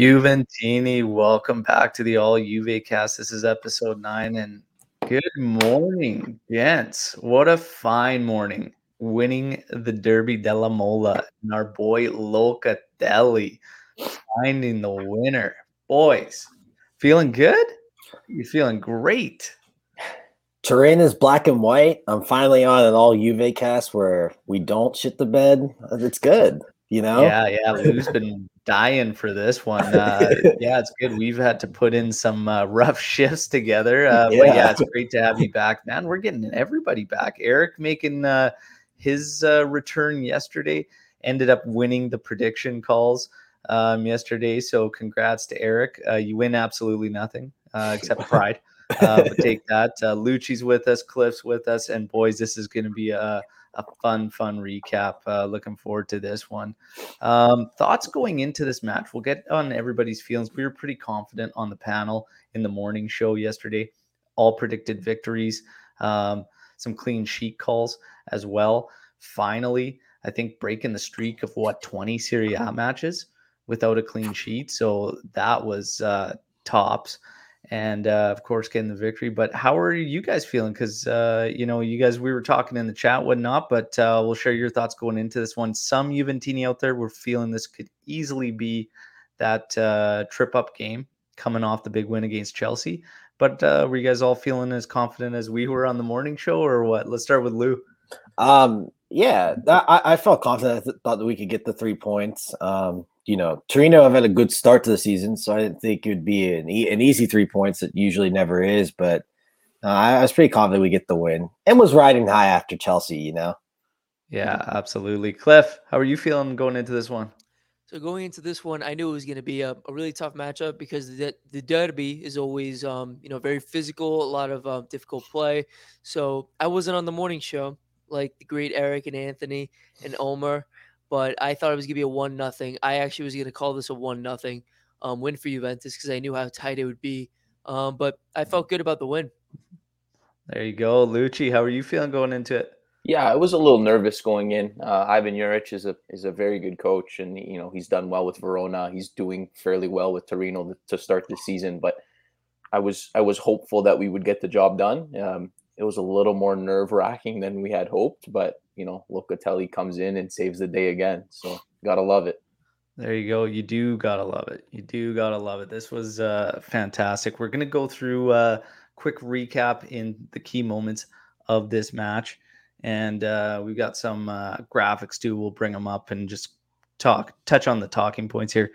Juventini, welcome back to the All Juve cast. This is episode nine, and good morning, gents. What a fine morning. Winning the Derby della Mole, and our boy Locatelli finding the winner. Boys, feeling good? You're feeling great? Turin is black and white. I'm finally on an all Juve cast where we don't shit the bed. It's good, you know? Yeah, yeah. Lou's been dying for this one. Uh, yeah, it's good. We've had to put in some uh, rough shifts together. Uh, yeah. But yeah, it's great to have you back, man. We're getting everybody back. Eric making uh, his uh, return yesterday, ended up winning the prediction calls um, yesterday. So congrats to Eric. Uh, you win absolutely nothing except pride. but take that. Lucci's with us, Cliff's with us, and boys, this is going to be a a fun, fun recap. Uh, looking forward to this one. Um, thoughts going into this match? We'll get on everybody's feelings. We were pretty confident on the panel in the morning show yesterday. All predicted victories, um, some clean sheet calls as well. Finally, I think breaking the streak of what 20 Serie A matches without a clean sheet. So that was uh, tops and uh, of course getting the victory. But how are you guys feeling? Because uh, you know, you guys we were talking in the chat, whatnot, but uh, we'll share your thoughts going into this one. Some Juventini out there were feeling this could easily be that uh, trip up game coming off the big win against Chelsea. But uh, were you guys all feeling as confident as we were on the morning show, or what? Let's start with Lou. Um, yeah, I, I felt confident. I thought that we could get the three points. Um, you know, Torino have had a good start to the season, so I didn't think it would be an, e- an easy three points. It usually never is, but uh, I was pretty confident we get the win and was riding high after Chelsea, you know? Yeah, absolutely. Cliff, how are you feeling going into this one? So going into this one, I knew it was going to be a, a, really tough matchup because the the derby is always, um, you know, very physical, a lot of um, difficult play. So I wasn't on the morning show like the great Eric and Anthony and Omer but I thought it was gonna be a one nothing. I actually was gonna call this a one nothing um, win for Juventus because I knew how tight it would be. Um, but I felt good about the win. There you go, Lucci. How are you feeling going into it? Yeah, I was a little nervous going in. Uh, Ivan Juric is a is a very good coach, and you know he's done well with Verona. He's doing fairly well with Torino to start the season. But I was I was hopeful that we would get the job done. Um, it was a little more nerve wracking than we had hoped, but you know, Locatelli comes in and saves the day again. So gotta love it. There you go. You do gotta love it. You do gotta love it. This was uh, fantastic. We're gonna go through a uh, quick recap in the key moments of this match, and uh, we've got some uh, graphics too. We'll bring them up and just talk, touch on the talking points here.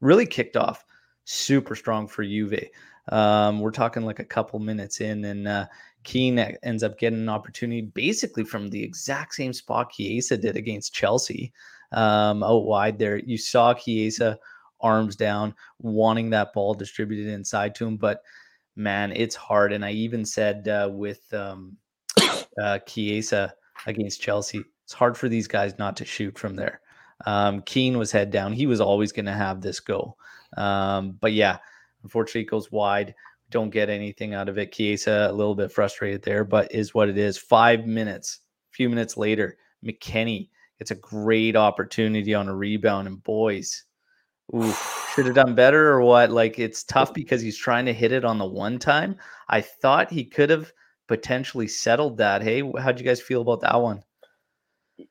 Really kicked off super strong for Juve. Um, we're talking like a couple minutes in, and uh, Kean ends up getting an opportunity basically from the exact same spot Chiesa did against Chelsea. Um, out wide there, you saw Chiesa arms down, wanting that ball distributed inside to him. But man, it's hard. And I even said uh, with um, uh, Chiesa against Chelsea, it's hard for these guys not to shoot from there. Um, Kean was head down. He was always going to have this go. Um, but yeah, unfortunately, it goes wide don't get anything out of it. Chiesa a little bit frustrated there, but is what it is. Five minutes, a few minutes later, McKennie gets a great opportunity on a rebound, and boys, ooh, should have done better or what? Like it's tough because he's trying to hit it on the one time. I thought he could have potentially settled that. Hey, how'd you guys feel about that one?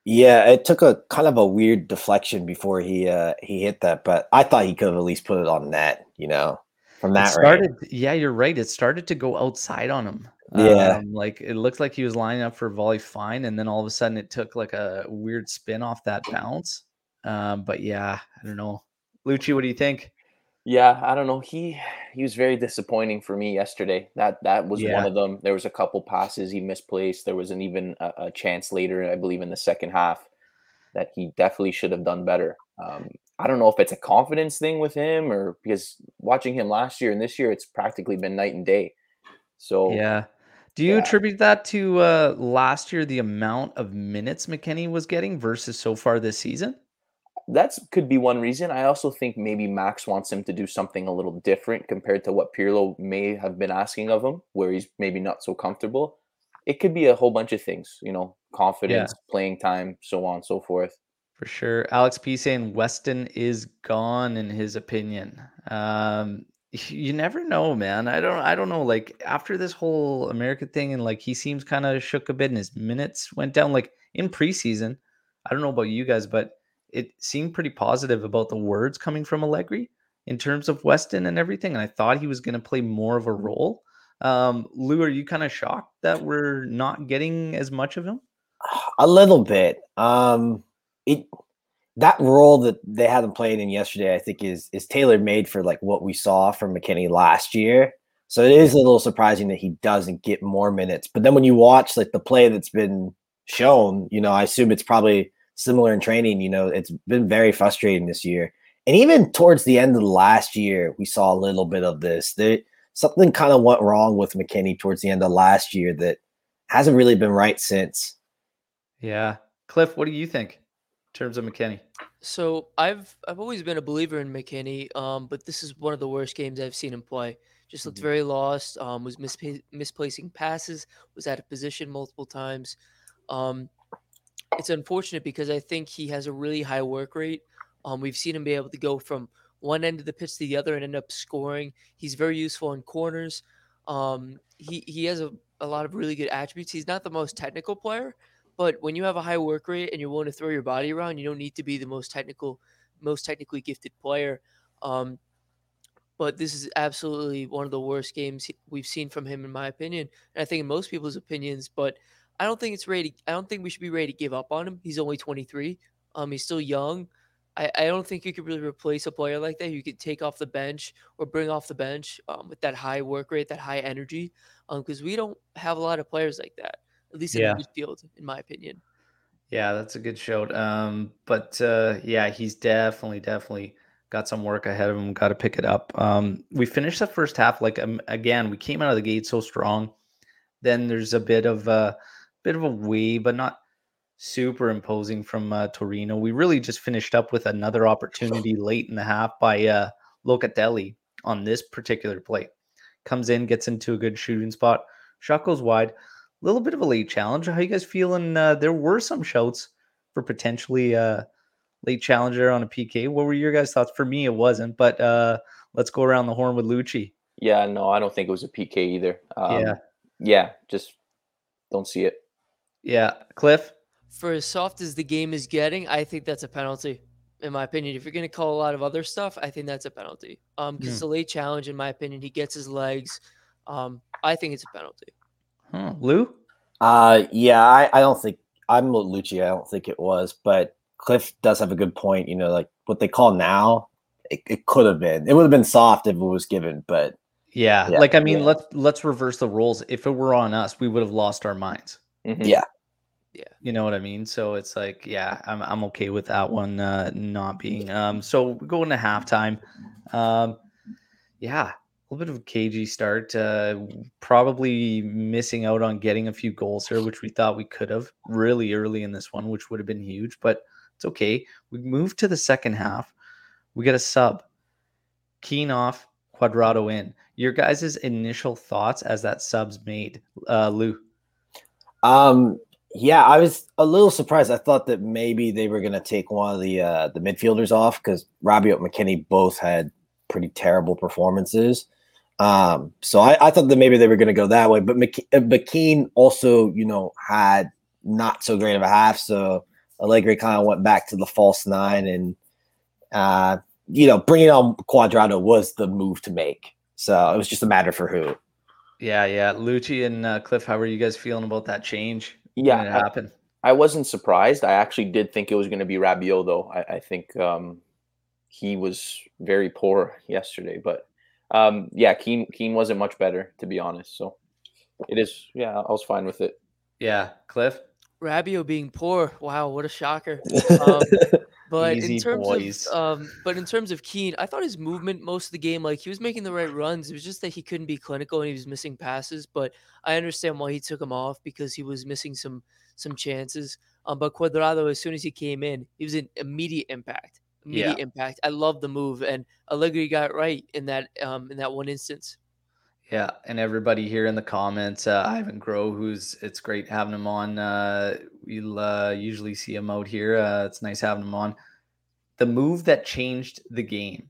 Yeah, it took a kind of a weird deflection before he uh he hit that, but I thought he could have at least put it on net, you know from that. It started, yeah, you're right. It started to go outside on him. Yeah, um, like it looked like he was lining up for volley fine, and then all of a sudden it took like a weird spin off that bounce. Um, but yeah, I don't know. Lucci, what do you think? Yeah, I don't know. He he was very disappointing for me yesterday. That that was yeah. one of them. There was a couple passes he misplaced. There was an even a, a, chance later, I believe, in the second half that he definitely should have done better. Um, I don't know if it's a confidence thing with him or because watching him last year and this year, it's practically been night and day. So yeah. Do you yeah. attribute that to uh, last year the amount of minutes McKennie was getting versus so far this season? That's could be one reason. I also think maybe Max wants him to do something a little different compared to what Pirlo may have been asking of him, where he's maybe not so comfortable. It could be a whole bunch of things, you know, confidence, yeah. playing time, so on and so forth. For sure. Alex P saying Weston is gone in his opinion. Um, you never know, man. I don't I don't know. Like after this whole America thing, and like he seems kind of shook a bit and his minutes went down. Like in preseason, I don't know about you guys, but it seemed pretty positive about the words coming from Allegri in terms of Weston and everything. And I thought he was going to play more of a role. Um, Lou, are you kind of shocked that we're not getting as much of him? A little bit. Um, it that role that they had him playing in yesterday, I think, is is tailor made for like what we saw from McKennie last year. So it is a little surprising that he doesn't get more minutes. But then when you watch like the play that's been shown, you know, I assume it's probably similar in training. You know, it's been very frustrating this year. And even towards the end of the last year, we saw a little bit of this. There, something kind of went wrong with McKennie towards the end of last year that hasn't really been right since. Yeah. Cliff, what do you think in terms of McKennie? So I've I've always been a believer in McKennie, um, but this is one of the worst games I've seen him play. Just looked Mhm. very lost. Um, was mispa- misplacing passes. Was out of position multiple times. Um, it's unfortunate because I think he has a really high work rate. Um, we've seen him be able to go from one end of the pitch to the other and end up scoring. He's very useful in corners. Um, he he has a, a lot of really good attributes. He's not the most technical player, but when you have a high work rate and you're willing to throw your body around, you don't need to be the most technical, most technically gifted player. Um, but this is absolutely one of the worst games we've seen from him, in my opinion, and I think in most people's opinions. But I don't think it's ready. I don't think we should be ready to give up on him. He's only 23. Um, he's still young. I, I don't think you could really replace a player like that. You could take off the bench or bring off the bench um, with that high work rate, that high energy, because we don't have a lot of players like that, at least in Yeah. the midfield, in my opinion. Yeah, that's a good shout. Um, but uh, yeah, he's definitely, definitely got some work ahead of him. Got to pick it up. Um, we finished the first half like um, again. We came out of the gate so strong. Then there's a bit of a bit of a wave, but not super imposing from uh, Torino. We really just finished up with another opportunity late in the half by uh, Locatelli on this particular play. Comes in, gets into a good shooting spot. Shot goes wide. A little bit of a late challenge. How you guys feeling? Uh, there were some shouts for potentially uh, late challenger on a PK. What were your guys' thoughts? For me, it wasn't. But uh, let's go around the horn with Lucci. Yeah, no, I don't think it was a PK either. Um, yeah, yeah, just don't see it. yeah. Cliff. For as soft as the game is getting, I think that's a penalty, in my opinion. If you're going to call a lot of other stuff, I think that's a penalty. Um, because it's a late challenge, in my opinion. He gets his legs. Um, I think it's a penalty. Huh. Lou. Uh, yeah, I, I don't think I'm with Lucci. I don't think it was, but Cliff does have a good point. You know, like what they call now, it, it could have been. It would have been soft if it was given, but Yeah, Yeah. like I mean, Yeah. let's let's reverse the roles. If it were on us, we would have lost our minds. Mhm. Yeah. You know what I mean? So it's like, yeah, I'm I'm okay with that one uh, not being. Um, so we go into halftime. Um, yeah, a little bit of a cagey start. Uh, probably missing out on getting a few goals here, which we thought we could have really early in this one, which would have been huge. But it's okay. We move to the second half. We get a sub. Kean off, Cuadrado in. Your guys' initial thoughts as that sub's made, uh, Lou. um, yeah, I was a little surprised. I thought that maybe they were gonna take one of the uh the midfielders off because Robbie and McKennie both had pretty terrible performances. Um, so I, I thought that maybe they were gonna go that way, but McK- uh, but Kean also, you know, had not so great of a half. So Allegri kind of went back to the false nine, and uh, you know, bringing on Cuadrado was the move to make. So it was just a matter for who. Yeah, yeah. Lucci and uh, Cliff, how are you guys feeling about that change? Yeah, when it I- happened. I wasn't surprised. I actually did think it was going to be Rabiot, though. I, I think um, he was very poor yesterday. But um, yeah, Kean Kean wasn't much better, to be honest. So it is. Yeah, I was fine with it. Yeah, Cliff. Rabiot being poor. Wow, what a shocker. Um, But Easy in terms boys. of um, but in terms of Kean, I thought his movement most of the game, like he was making the right runs. It was just that he couldn't be clinical and he was missing passes. But I understand why he took him off because he was missing some some chances. Um, but Cuadrado, as soon as he came in, he was an immediate impact. Immediate impact. I love the move, and Allegri got it right in that um in that one instance. Yeah, and everybody here in the comments, uh, Ivan Grow, who's it's great having him on. Uh, we'll uh, usually see him out here. Uh, it's nice having him on. The move that changed the game,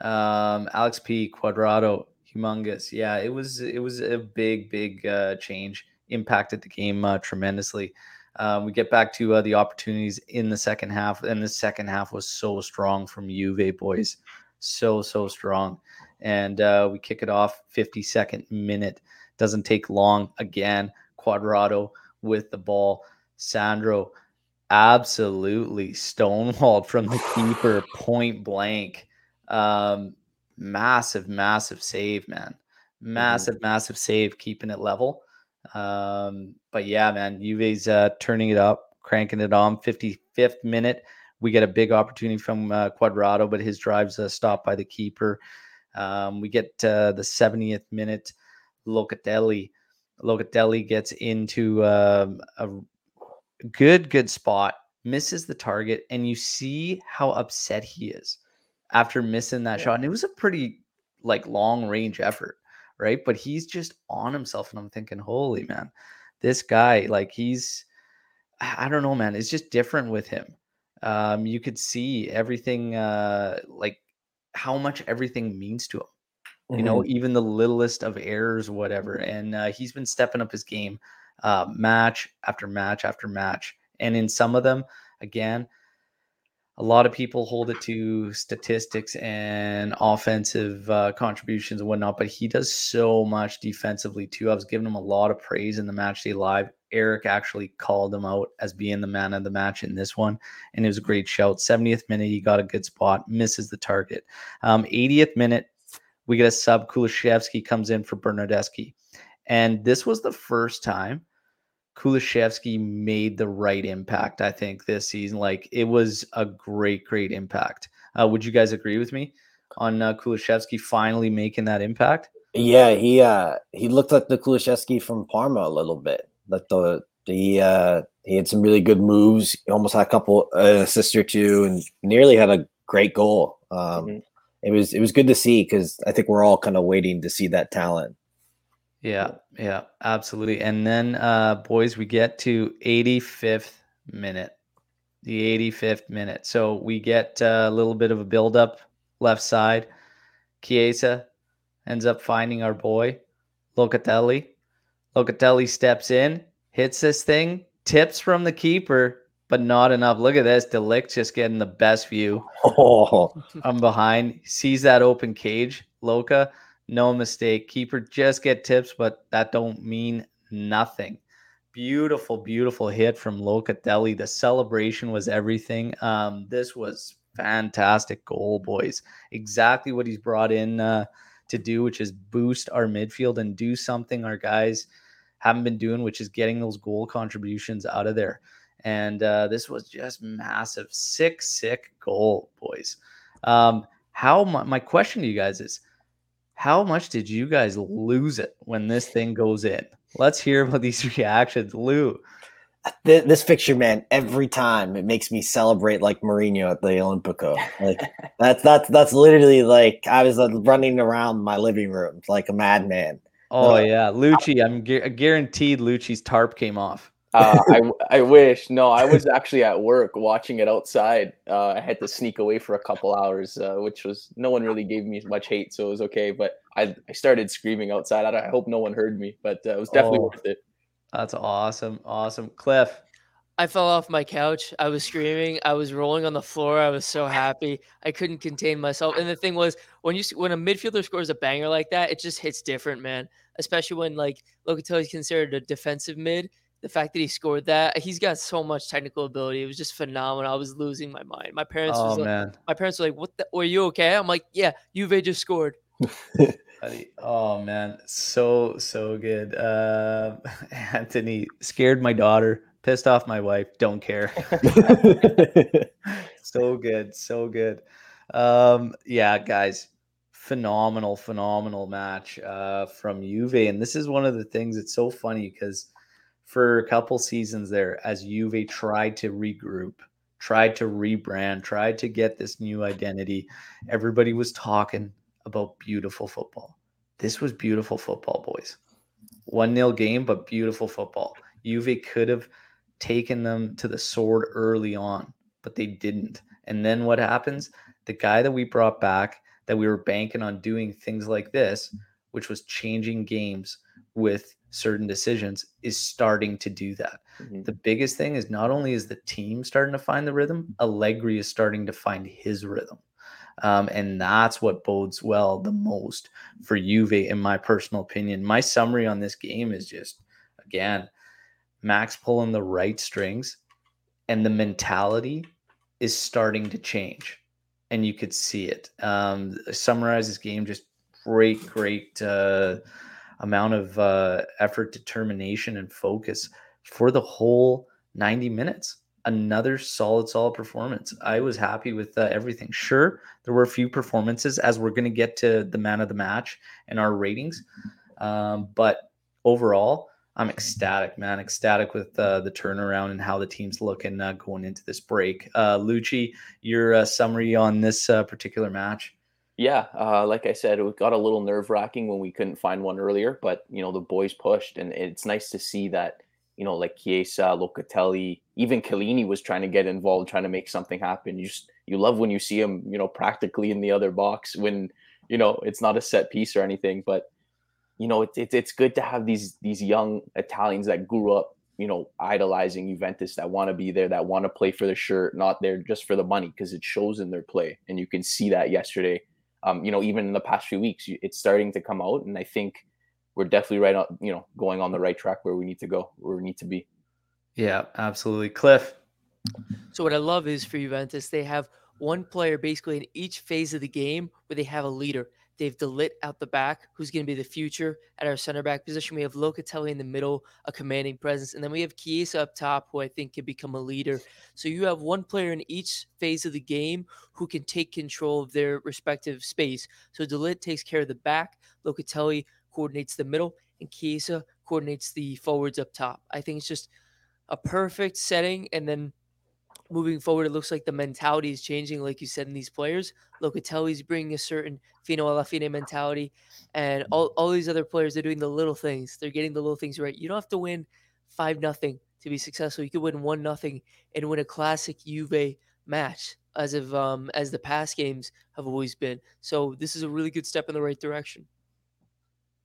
um, Alex P. Cuadrado, humongous. Yeah, it was it was a big big uh, change, impacted the game uh, tremendously. Um, we get back to uh, the opportunities in the second half, and the second half was so strong from Juve boys, so so strong and uh, we kick it off 52nd minute. Doesn't take long. Again, Cuadrado with the ball. Sandro absolutely stonewalled from the keeper, point blank. Um, massive, massive save, man. Massive, mm-hmm. massive save, keeping it level. Um, but yeah, man, Juve's uh, turning it up, cranking it on. 55th minute, we get a big opportunity from uh, Cuadrado, but his drive's uh, stopped by the keeper. Um, we get uh, the 70th minute. Locatelli. Locatelli gets into um, a good, good spot, misses the target, and you see how upset he is after missing that shot. And it was a pretty like long range effort, right? But he's just on himself, and I'm thinking, holy man, this guy, like he's, I don't know, man, it's just different with him. Um, you could see everything, uh, like how much everything means to him. Mm-hmm. You know, mm-hmm. even the littlest of errors, whatever. And uh, he's been stepping up his game, uh, match after match after match. And in some of them, again, a lot of people hold it to statistics and offensive uh, contributions and whatnot, but he does so much defensively too. I was giving him a lot of praise in the match day live. Eric actually called him out as being the man of the match in this one, and it was a great shout. 70th minute, he got a good spot, misses the target. Um, 80th minute, we get a sub. Kulusevski comes in for Bernardeschi, and this was the first time Kulusevski made the right impact. I think this season, like it was a great, great impact. Uh, would you guys agree with me on uh, Kulusevski finally making that impact? Yeah, he uh he looked like the Kulusevski from Parma a little bit. Like the the uh he had some really good moves. He almost had a couple uh, assists or two, and nearly had a great goal. Um, mm-hmm. It was it was good to see because I think we're all kind of waiting to see that talent. Yeah, yeah, absolutely. And then, uh, boys, we get to 85th minute, the 85th minute. So we get uh, a little bit of a build-up left side. Chiesa ends up finding our boy Locatelli. Locatelli steps in, hits this thing, tips from the keeper, but not enough. Look at this. De Ligt just getting the best view. Oh. I'm behind. Sees that open cage. Loca, no mistake. Keeper just get tips, but that don't mean nothing. Beautiful, beautiful hit from Locatelli. The celebration was everything. Um, this was fantastic goal, boys. Exactly what he's brought in uh, to do, which is boost our midfield and do something our guys haven't been doing, which is getting those goal contributions out of there. And uh, this was just massive, sick, sick goal, boys. Um, how my, my question to you guys is, how much did you guys lose it when this thing goes in? Let's hear about these reactions, Lou. This fixture, man, every time it makes me celebrate like Mourinho at the Olimpico. Like that's that's that's literally like I was like, running around my living room like a madman. Oh uh, yeah, Lucci. I'm gu- guaranteed Lucci's tarp came off. Uh, I I wish. No, I was actually at work watching it outside. Uh, I had to sneak away for a couple hours, uh, which was no one really gave me much hate, so it was okay. But I I started screaming outside. I, I hope no one heard me, but uh, it was definitely oh, worth it. That's awesome, awesome, Cliff. I fell off my couch. I was screaming. I was rolling on the floor. I was so happy. I couldn't contain myself. And the thing was, when you when a midfielder scores a banger like that, it just hits different, man. Especially when like Locatelli is considered a defensive mid. The fact that he scored that, he's got so much technical ability. It was just phenomenal. I was losing my mind. My parents, oh, was like, my parents were like, "What? The, were you okay?" I'm like, "Yeah, Juve just scored." oh man, so so good. Uh, Anthony scared my daughter pissed off my wife. Don't care. so good, so good. Um, yeah, guys, phenomenal, phenomenal match uh, from Juve, and this is one of the things that's so funny because for a couple seasons there, as Juve tried to regroup, tried to rebrand, tried to get this new identity, everybody was talking about beautiful football, this was beautiful football, boys. One nil game, but beautiful football. Juve could have taken them to the sword early on, but they didn't. And then what happens? The guy that we brought back, that we were banking on doing things like this, which was changing games with certain decisions, is starting to do that. Mhm. The biggest thing is not only is the team starting to find the rhythm, Allegri is starting to find his rhythm. Um, and that's what bodes well the most for Juve, in my personal opinion. My summary on this game is just, again, Max pulling the right strings, and the mentality is starting to change, and you could see it. Um, summarize this game, just great, great uh, amount of uh, effort, determination, and focus for the whole 90 minutes. Another solid, solid performance. I was happy with uh, everything. Sure, there were a few performances as we're going to get to the man of the match and our ratings, um, but overall, I'm ecstatic, man. Ecstatic with uh, the turnaround and how the team's looking uh, going into this break. Uh, Lucci, your uh, summary on this uh, particular match? Yeah, uh, like I said, it got a little nerve wracking when we couldn't find one earlier, but you know the boys pushed, and it's nice to see that you know like Chiesa, Locatelli, even Chiellini was trying to get involved, trying to make something happen. You just you love when you see him, you know, practically in the other box when you know it's not a set piece or anything, but you know it's it's it's good to have these these young Italians that grew up you know idolizing Juventus that want to be there, that want to play for the shirt, not there just for the money because it shows in their play, and you can see that yesterday um, you know, even in the past few weeks, it's starting to come out, and I think we're definitely right on, you know, going on the right track where we need to go, where we need to be. Yeah, absolutely, Cliff. So what I love is for Juventus, they have one player basically in each phase of the game where they have a leader. They've De Ligt out the back, who's going to be the future at our center back position. We have Locatelli in the middle, a commanding presence, and then we have Chiesa up top, who I think can become a leader. So you have one player in each phase of the game who can take control of their respective space. So De Ligt takes care of the back, Locatelli coordinates the middle, and Chiesa coordinates the forwards up top. I think it's just a perfect setting, and then moving forward, it looks like the mentality is changing, like you said, in these players. Locatelli's bringing a certain fino alla fine mentality, and all, all these other players are doing the little things. They're getting the little things right. You don't have to win five nothing to be successful. You could win one nothing and win a classic Juve match, as of um, as the past games have always been. So this is a really good step in the right direction.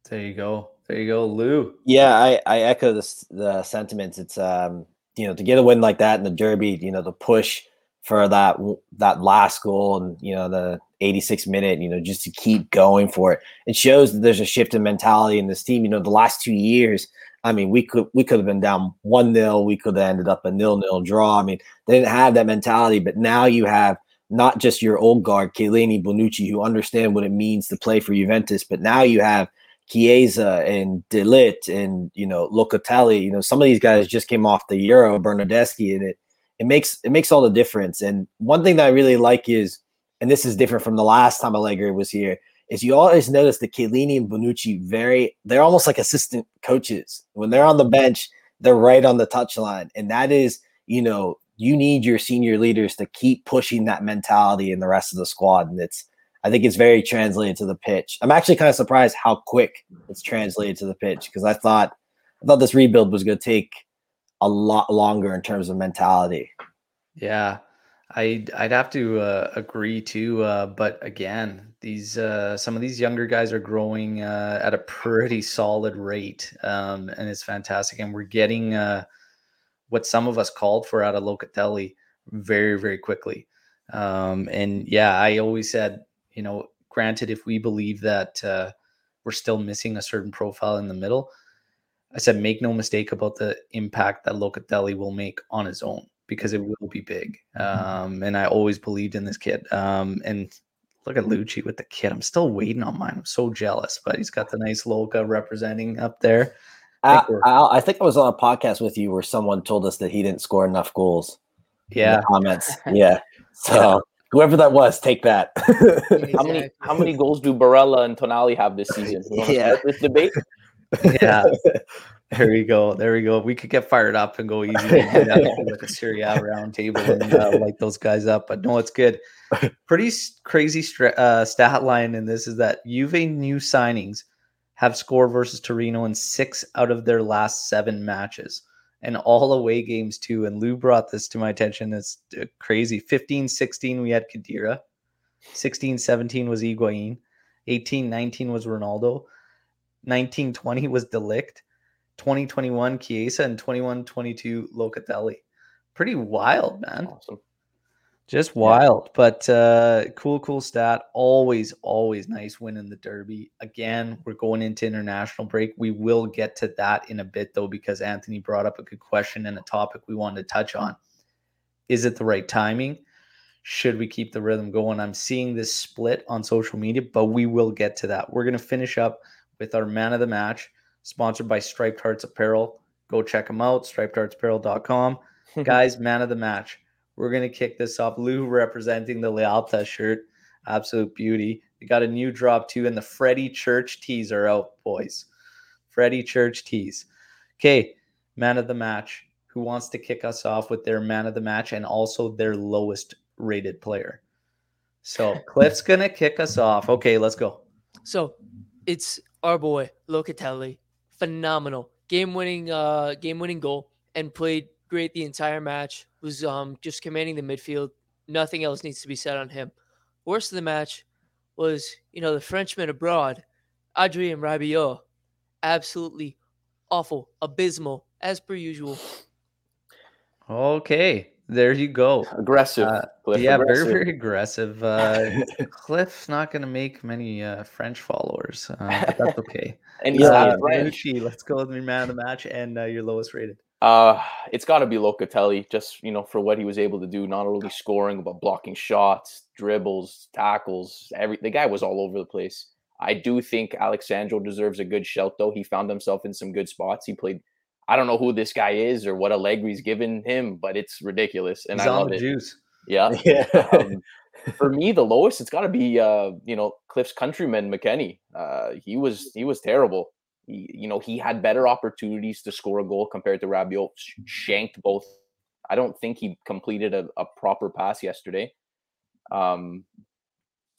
There you go. There you go, Lou. Yeah, I, I echo this, the sentiments. It's um, you know, to get a win like that in the derby, you know, the push for that that last goal and you know the 86 minute, you know, just to keep going for it. It shows that there's a shift in mentality in this team. You know, the last two years, I mean, we could we could have been down one 0 we could have ended up a nil nil draw. I mean, they didn't have that mentality, but now you have not just your old guard, Chiellini, Bonucci, who understand what it means to play for Juventus, but now you have Chiesa and De Ligt and you know Locatelli. You know, some of these guys just came off the Euro, Bernardeschi, and it it makes it makes all the difference. And one thing that I really like is, and this is different from the last time Allegri was here, is you always notice that Chiellini and Bonucci very they're almost like assistant coaches. When they're on the bench, they're right on the touchline, and that is you know you need your senior leaders to keep pushing that mentality in the rest of the squad, and it's I think it's very translated to the pitch. I'm actually kind of surprised how quick it's translated to the pitch because I thought I thought this rebuild was going to take a lot longer in terms of mentality. Yeah, I'd I'd have to uh, agree too. Uh, but again, these uh, some of these younger guys are growing uh, at a pretty solid rate, um, and it's fantastic. And we're getting uh, what some of us called for out of Locatelli very very quickly. Um, and yeah, I always said you know, granted, if we believe that uh, we're still missing a certain profile in the middle, I said make no mistake about the impact that Locatelli will make on his own because it will be big. Um, and I always believed in this kid. Um, and look at Lucci with the kid. I'm still waiting on mine. I'm so jealous, but he's got the nice Loca representing up there. I think, I, I think I was on a podcast with you where someone told us that he didn't score enough goals. Yeah. comments. Yeah. So whoever that was, take that. How many how many goals do Barella and Tonali have this season? Yeah. this debate. Yeah. There we go. There we go. We could get fired up and go easy. Maybe that would be like a Serie A round table and uh, light those guys up. But no, it's good. Pretty s- crazy stra- uh, stat line in this is that Juve new signings have scored versus Torino in six out of their last seven matches and all away games too. And Lou brought this to my attention. It's uh, crazy. 15 16, we had Khedira. 16 17 was Higuain. 18 19 was Ronaldo. 19 20 was De Ligt. 2021 Chiesa and 21 22 Locatelli. Pretty wild, man. Awesome. Just wild, but uh, cool, cool stat. Always, always nice win in the Derby. Again, we're going into international break. We will get to that in a bit, though, because Anthony brought up a good question and a topic we wanted to touch on. Is it the right timing? Should we keep the rhythm going? I'm seeing this split on social media, but we will get to that. We're going to finish up with our man of the match, sponsored by Striped Hearts Apparel. Go check them out, stripedheartsapparel.com. Guys, man of the match. We're going to kick this off. Lou representing the Lealta shirt. Absolute beauty. We got a new drop too, and the Freddie Church tees are out, boys. Freddie Church tees. Okay, man of the match. Who wants to kick us off with their man of the match and also their lowest rated player? So Cliff's going to kick us off. Okay, let's go. So it's our boy Locatelli, phenomenal game-winning, uh, game-winning goal, and played great the entire match. Was um just commanding the midfield. Nothing else needs to be said on him. Worst of the match was you know the Frenchman abroad, Adrien Rabiot, absolutely awful, abysmal as per usual. Okay, there you go. Aggressive. Uh, Cliff, yeah, aggressive. very, very aggressive. Uh, Cliff's not going to make many uh, French followers, uh, but that's okay. And he's Yeah, not Uh, French. Let's go with your man of the match and uh, your lowest rated. Uh, it's got to be Locatelli, just you know, for what he was able to do, not only scoring but blocking shots, dribbles, tackles. Every the guy was all over the place. I do think Alex Sandro deserves a good shout, though. He found himself in some good spots. He played. I don't know who this guy is or what Allegri's given him, but it's ridiculous, and He's I love the it. juice. Yeah. yeah. Um, for me, the lowest it's got to be uh, you know Cliff's countryman McKennie. Uh, he was he was terrible. He, you know he had better opportunities to score a goal compared to Rabiot. Shanked both. I don't think he completed a, a proper pass yesterday. Um,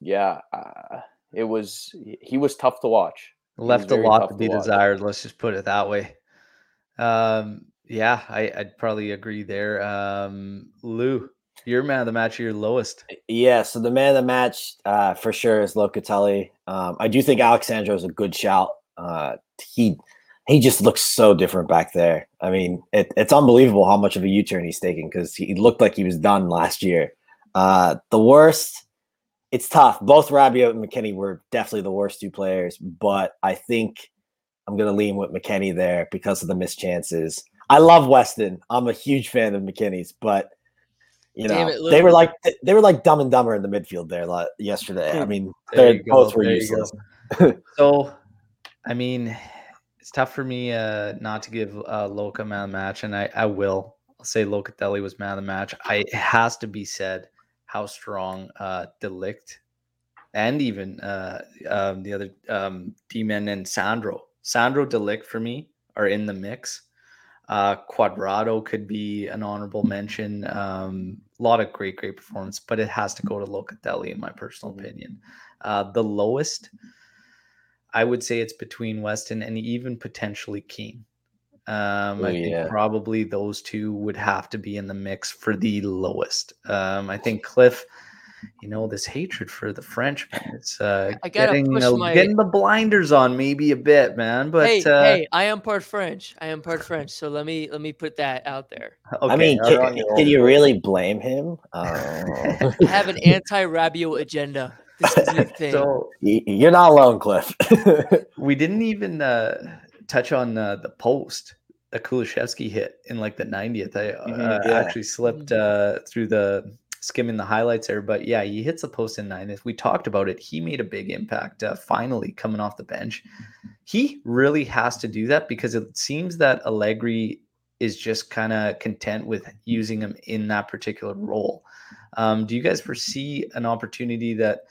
yeah, uh, it was he was tough to watch. Left a lot to to be watch. desired. Let's just put it that way. Um, yeah, I, I'd probably agree there. Um, Lou, your man of the match, your lowest. Yeah, so the man of the match uh, for sure is Locatelli. Um, I do think Alex Sandro is a good shout. Uh, he he just looks so different back there. I mean, it, it's unbelievable how much of a U turn he's taking because he looked like he was done last year. Uh, the worst, it's tough. Both Rabiot and McKennie were definitely the worst two players, but I think I'm gonna lean with McKennie there because of the missed chances. I love Weston. I'm a huge fan of McKennie's, but you know it, they were like they were like dumb and dumber in the midfield there like, yesterday. I mean, they go, both were there useless. So, I mean, it's tough for me uh, not to give uh, Loca man of the match, and I, I will. I'll say Locatelli was man of the match. I, it has to be said how strong uh, De Ligt and even uh, um, the other um, D-men and Sandro. Sandro De Ligt for me are in the mix. Uh, Cuadrado could be an honorable mention. Um, a lot of great, great performance, but it has to go to Locatelli in my personal Mhm. opinion. Uh, the lowest, I would say it's between Weston and even potentially King. Um, Oh, I think yeah. probably those two would have to be in the mix for the lowest. Um, I think Cliff, you know, this hatred for the Frenchman, it's uh, getting push a- my- getting the blinders on maybe a bit, man. But hey, uh, hey, I am part French. I am part French. So let me let me put that out there. okay, I mean, you're can, can you really blame him? Oh. I have an anti-Rabiot agenda. This thing. So You're not alone, Cliff. we didn't even uh, touch on uh, the post a Kulusevski hit in like the 90th. I uh, Mhm, yeah. actually slipped uh, through the skimming the highlights there, but yeah, he hits the post in 90th. We talked about it. He made a big impact uh, finally coming off the bench. He really has to do that because it seems that Allegri is just kind of content with using him in that particular role. Um, do you guys foresee an opportunity that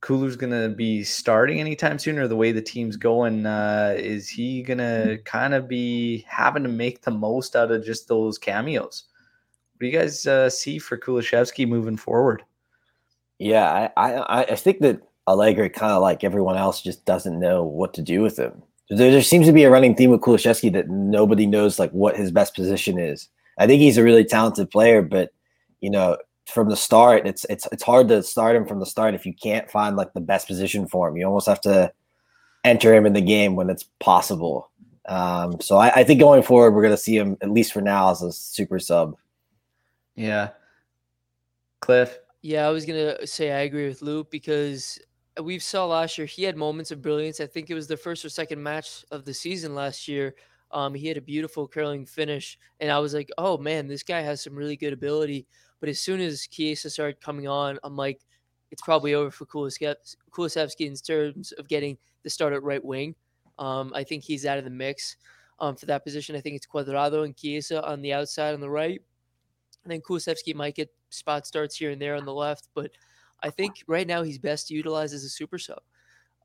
Kulu's going to be starting anytime soon, or the way the team's going, uh, is he going to kind of be having to make the most out of just those cameos? What do you guys uh, see for Kulusevski moving forward? Yeah, I, I, I think that Allegri kind of like everyone else just doesn't know what to do with him. There, there seems to be a running theme with Kulusevski that nobody knows like what his best position is. I think he's a really talented player, but you know, from the start, it's it's it's hard to start him from the start if you can't find like the best position for him. You almost have to enter him in the game when it's possible. Um, so I, I think going forward, we're going to see him at least for now as a super sub. Yeah, Cliff. Yeah, I was gonna say I agree with Luke because we've saw last year he had moments of brilliance. I think it was the first or second match of the season last year. Um, he had a beautiful curling finish, and I was like, "Oh man, this guy has some really good ability." But as soon as Chiesa started coming on, I'm like, "It's probably over for Kulusevski in terms of getting the start at right wing." Um, I think he's out of the mix um, for that position. I think it's Cuadrado and Chiesa on the outside on the right. And then Kulusevski might get spot starts here and there on the left, but I think right now he's best utilized as a super sub.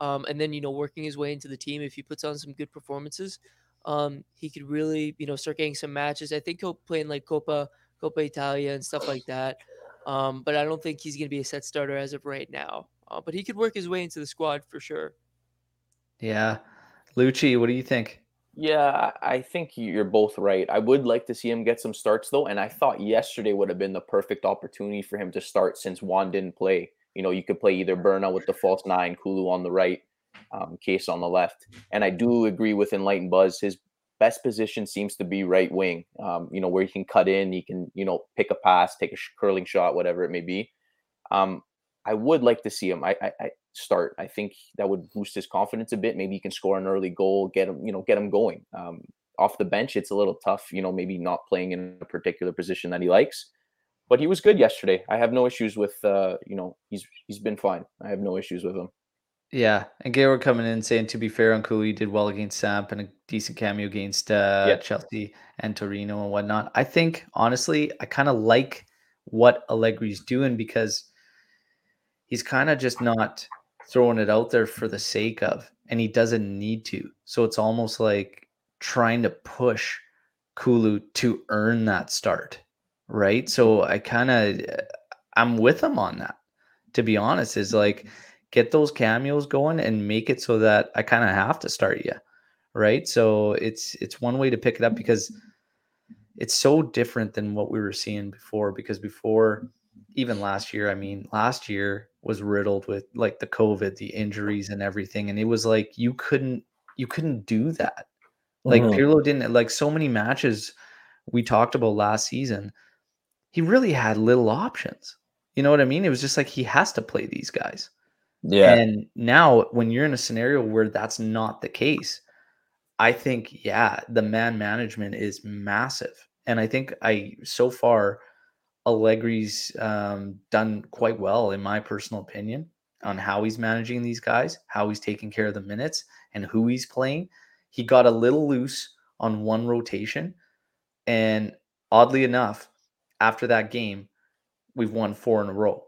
Um, and then you know working his way into the team if he puts on some good performances, um, he could really you know start getting some matches. I think he'll play in like Coppa Coppa Italia and stuff like that. Um, but I don't think he's going to be a set starter as of right now. Uh, but he could work his way into the squad for sure. Yeah, Lucci, what do you think? Yeah, I think you're both right. I would like to see him get some starts though, and I thought yesterday would have been the perfect opportunity for him to start since Juan didn't play. You know, you could play either Berna with the false nine, Kulu on the right, um, Case on the left, and I do agree with Enlightened Buzz. His best position seems to be right wing. Um, you know, where he can cut in, he can you know pick a pass, take a curling shot, whatever it may be. Um, I would like to see him. I, I, start. I think that would boost his confidence a bit. Maybe he can score an early goal, get him, you know, get him going. Um, off the bench, it's a little tough, you know, maybe not playing in a particular position that he likes. But he was good yesterday. I have no issues with, uh, you know, he's he's been fine. I have no issues with him. Yeah, and Gaylord coming in saying to be fair, Uncle he did well against Samp and a decent cameo against uh, yeah. Chelsea and Torino and whatnot. I think honestly, I kind of like what Allegri's doing because he's kind of just not throwing it out there for the sake of, and he doesn't need to. So it's almost like trying to push Kulu to earn that start, right? So I kind of I'm with him on that. To be honest, is like get those cameos going and make it so that I kind of have to start you, right? So it's it's one way to pick it up because it's so different than what we were seeing before. Because before, even last year, I mean, last year was riddled with like the COVID, the injuries and everything. And it was like you couldn't you couldn't do that. Like mm-hmm. Pirlo didn't like so many matches we talked about last season. He really had little options. You know what I mean? It was just like he has to play these guys. Yeah. And now when you're in a scenario where that's not the case, I think yeah, the man management is massive. And I think I so far Allegri's um, done quite well, in my personal opinion, on how he's managing these guys, how he's taking care of the minutes, and who he's playing. He got a little loose on one rotation. And oddly enough, after that game, we've won four in a row.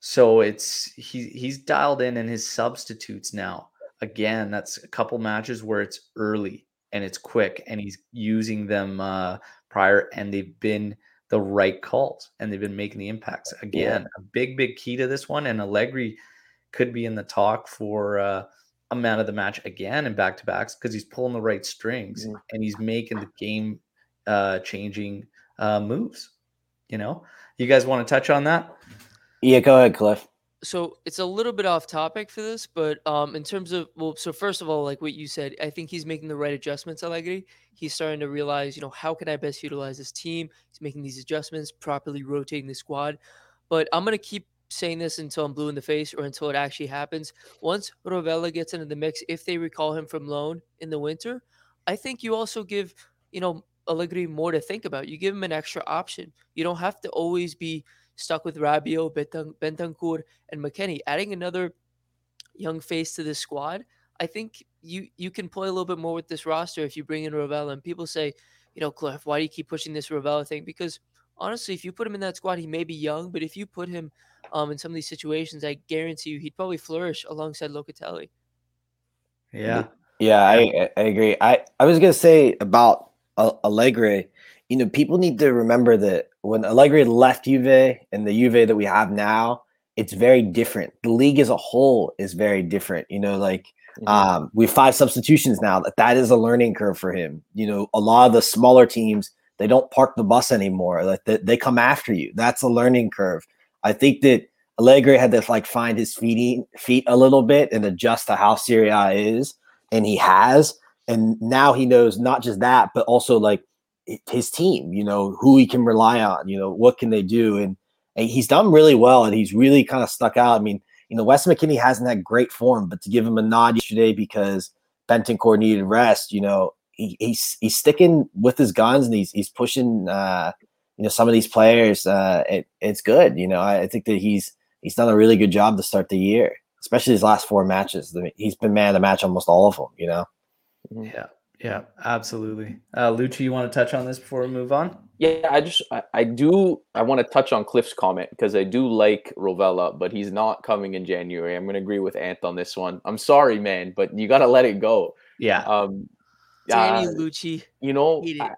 So it's he he's dialed in and his substitutes now. Again, that's a couple matches where it's early and it's quick and he's using them uh prior and they've been the right calls and they've been making the impacts again. Yeah. A big, big key to this one. And Allegri could be in the talk for uh, a man of the match again in back to backs because he's pulling the right strings mm-hmm. and he's making the game uh, changing uh, moves. You know, you guys want to touch on that? Yeah, go ahead, Cliff so it's a little bit off topic for this, but um, in terms of well, so first of all, like what you said, I think he's making the right adjustments. Allegri, he's starting to realize, you know, how can I best utilize this team? He's making these adjustments, properly rotating the squad. But I'm gonna keep saying this until I'm blue in the face or until it actually happens. Once Rovella gets into the mix, if they recall him from loan in the winter, I think you also give, you know, Allegri more to think about. You give him an extra option. You don't have to always be stuck with Rabiot, Bentancur, and McKennie. Adding another young face to this squad, I think you you can play a little bit more with this roster if you bring in Rovella. And people say, you know, Cliff, why do you keep pushing this Rovella thing? Because honestly, if you put him in that squad, he may be young, but if you put him um, in some of these situations, I guarantee you he'd probably flourish alongside Locatelli. Yeah. Yeah, I, I agree. I, I was going to say about Allegri, you know, people need to remember that when Allegri left Juve and the Juve that we have now, it's very different. The league as a whole is very different. You know, like Mhm. um, we have five substitutions now. That that is a learning curve for him. You know, a lot of the smaller teams they don't park the bus anymore. Like they, they come after you. That's a learning curve. I think that Allegri had to like find his feet feet a little bit and adjust to how Serie A is, and he has. And now he knows not just that, but also like his team. You know who he can rely on. You know what can they do, and, and he's done really well, and he's really kind of stuck out. I mean, you know, Wes McKennie hasn't had great form, but to give him a nod yesterday because Bentancur needed rest, you know, he, he's he's sticking with his guns and he's he's pushing uh you know some of these players uh it, it's good you know I, I think that he's he's done a really good job to start the year especially his last four matches he's been man of the match almost all of them you know Yeah, yeah, absolutely. Uh, Lucci, you want to touch on this before we move on? Yeah, I just I, I do I want to touch on Cliff's comment because I do like Rovella, but he's not coming in January. I'm gonna agree with Ant on this one. I'm sorry, man, but you gotta let it go. Yeah, Um, Danny uh, Lucci. you know, I,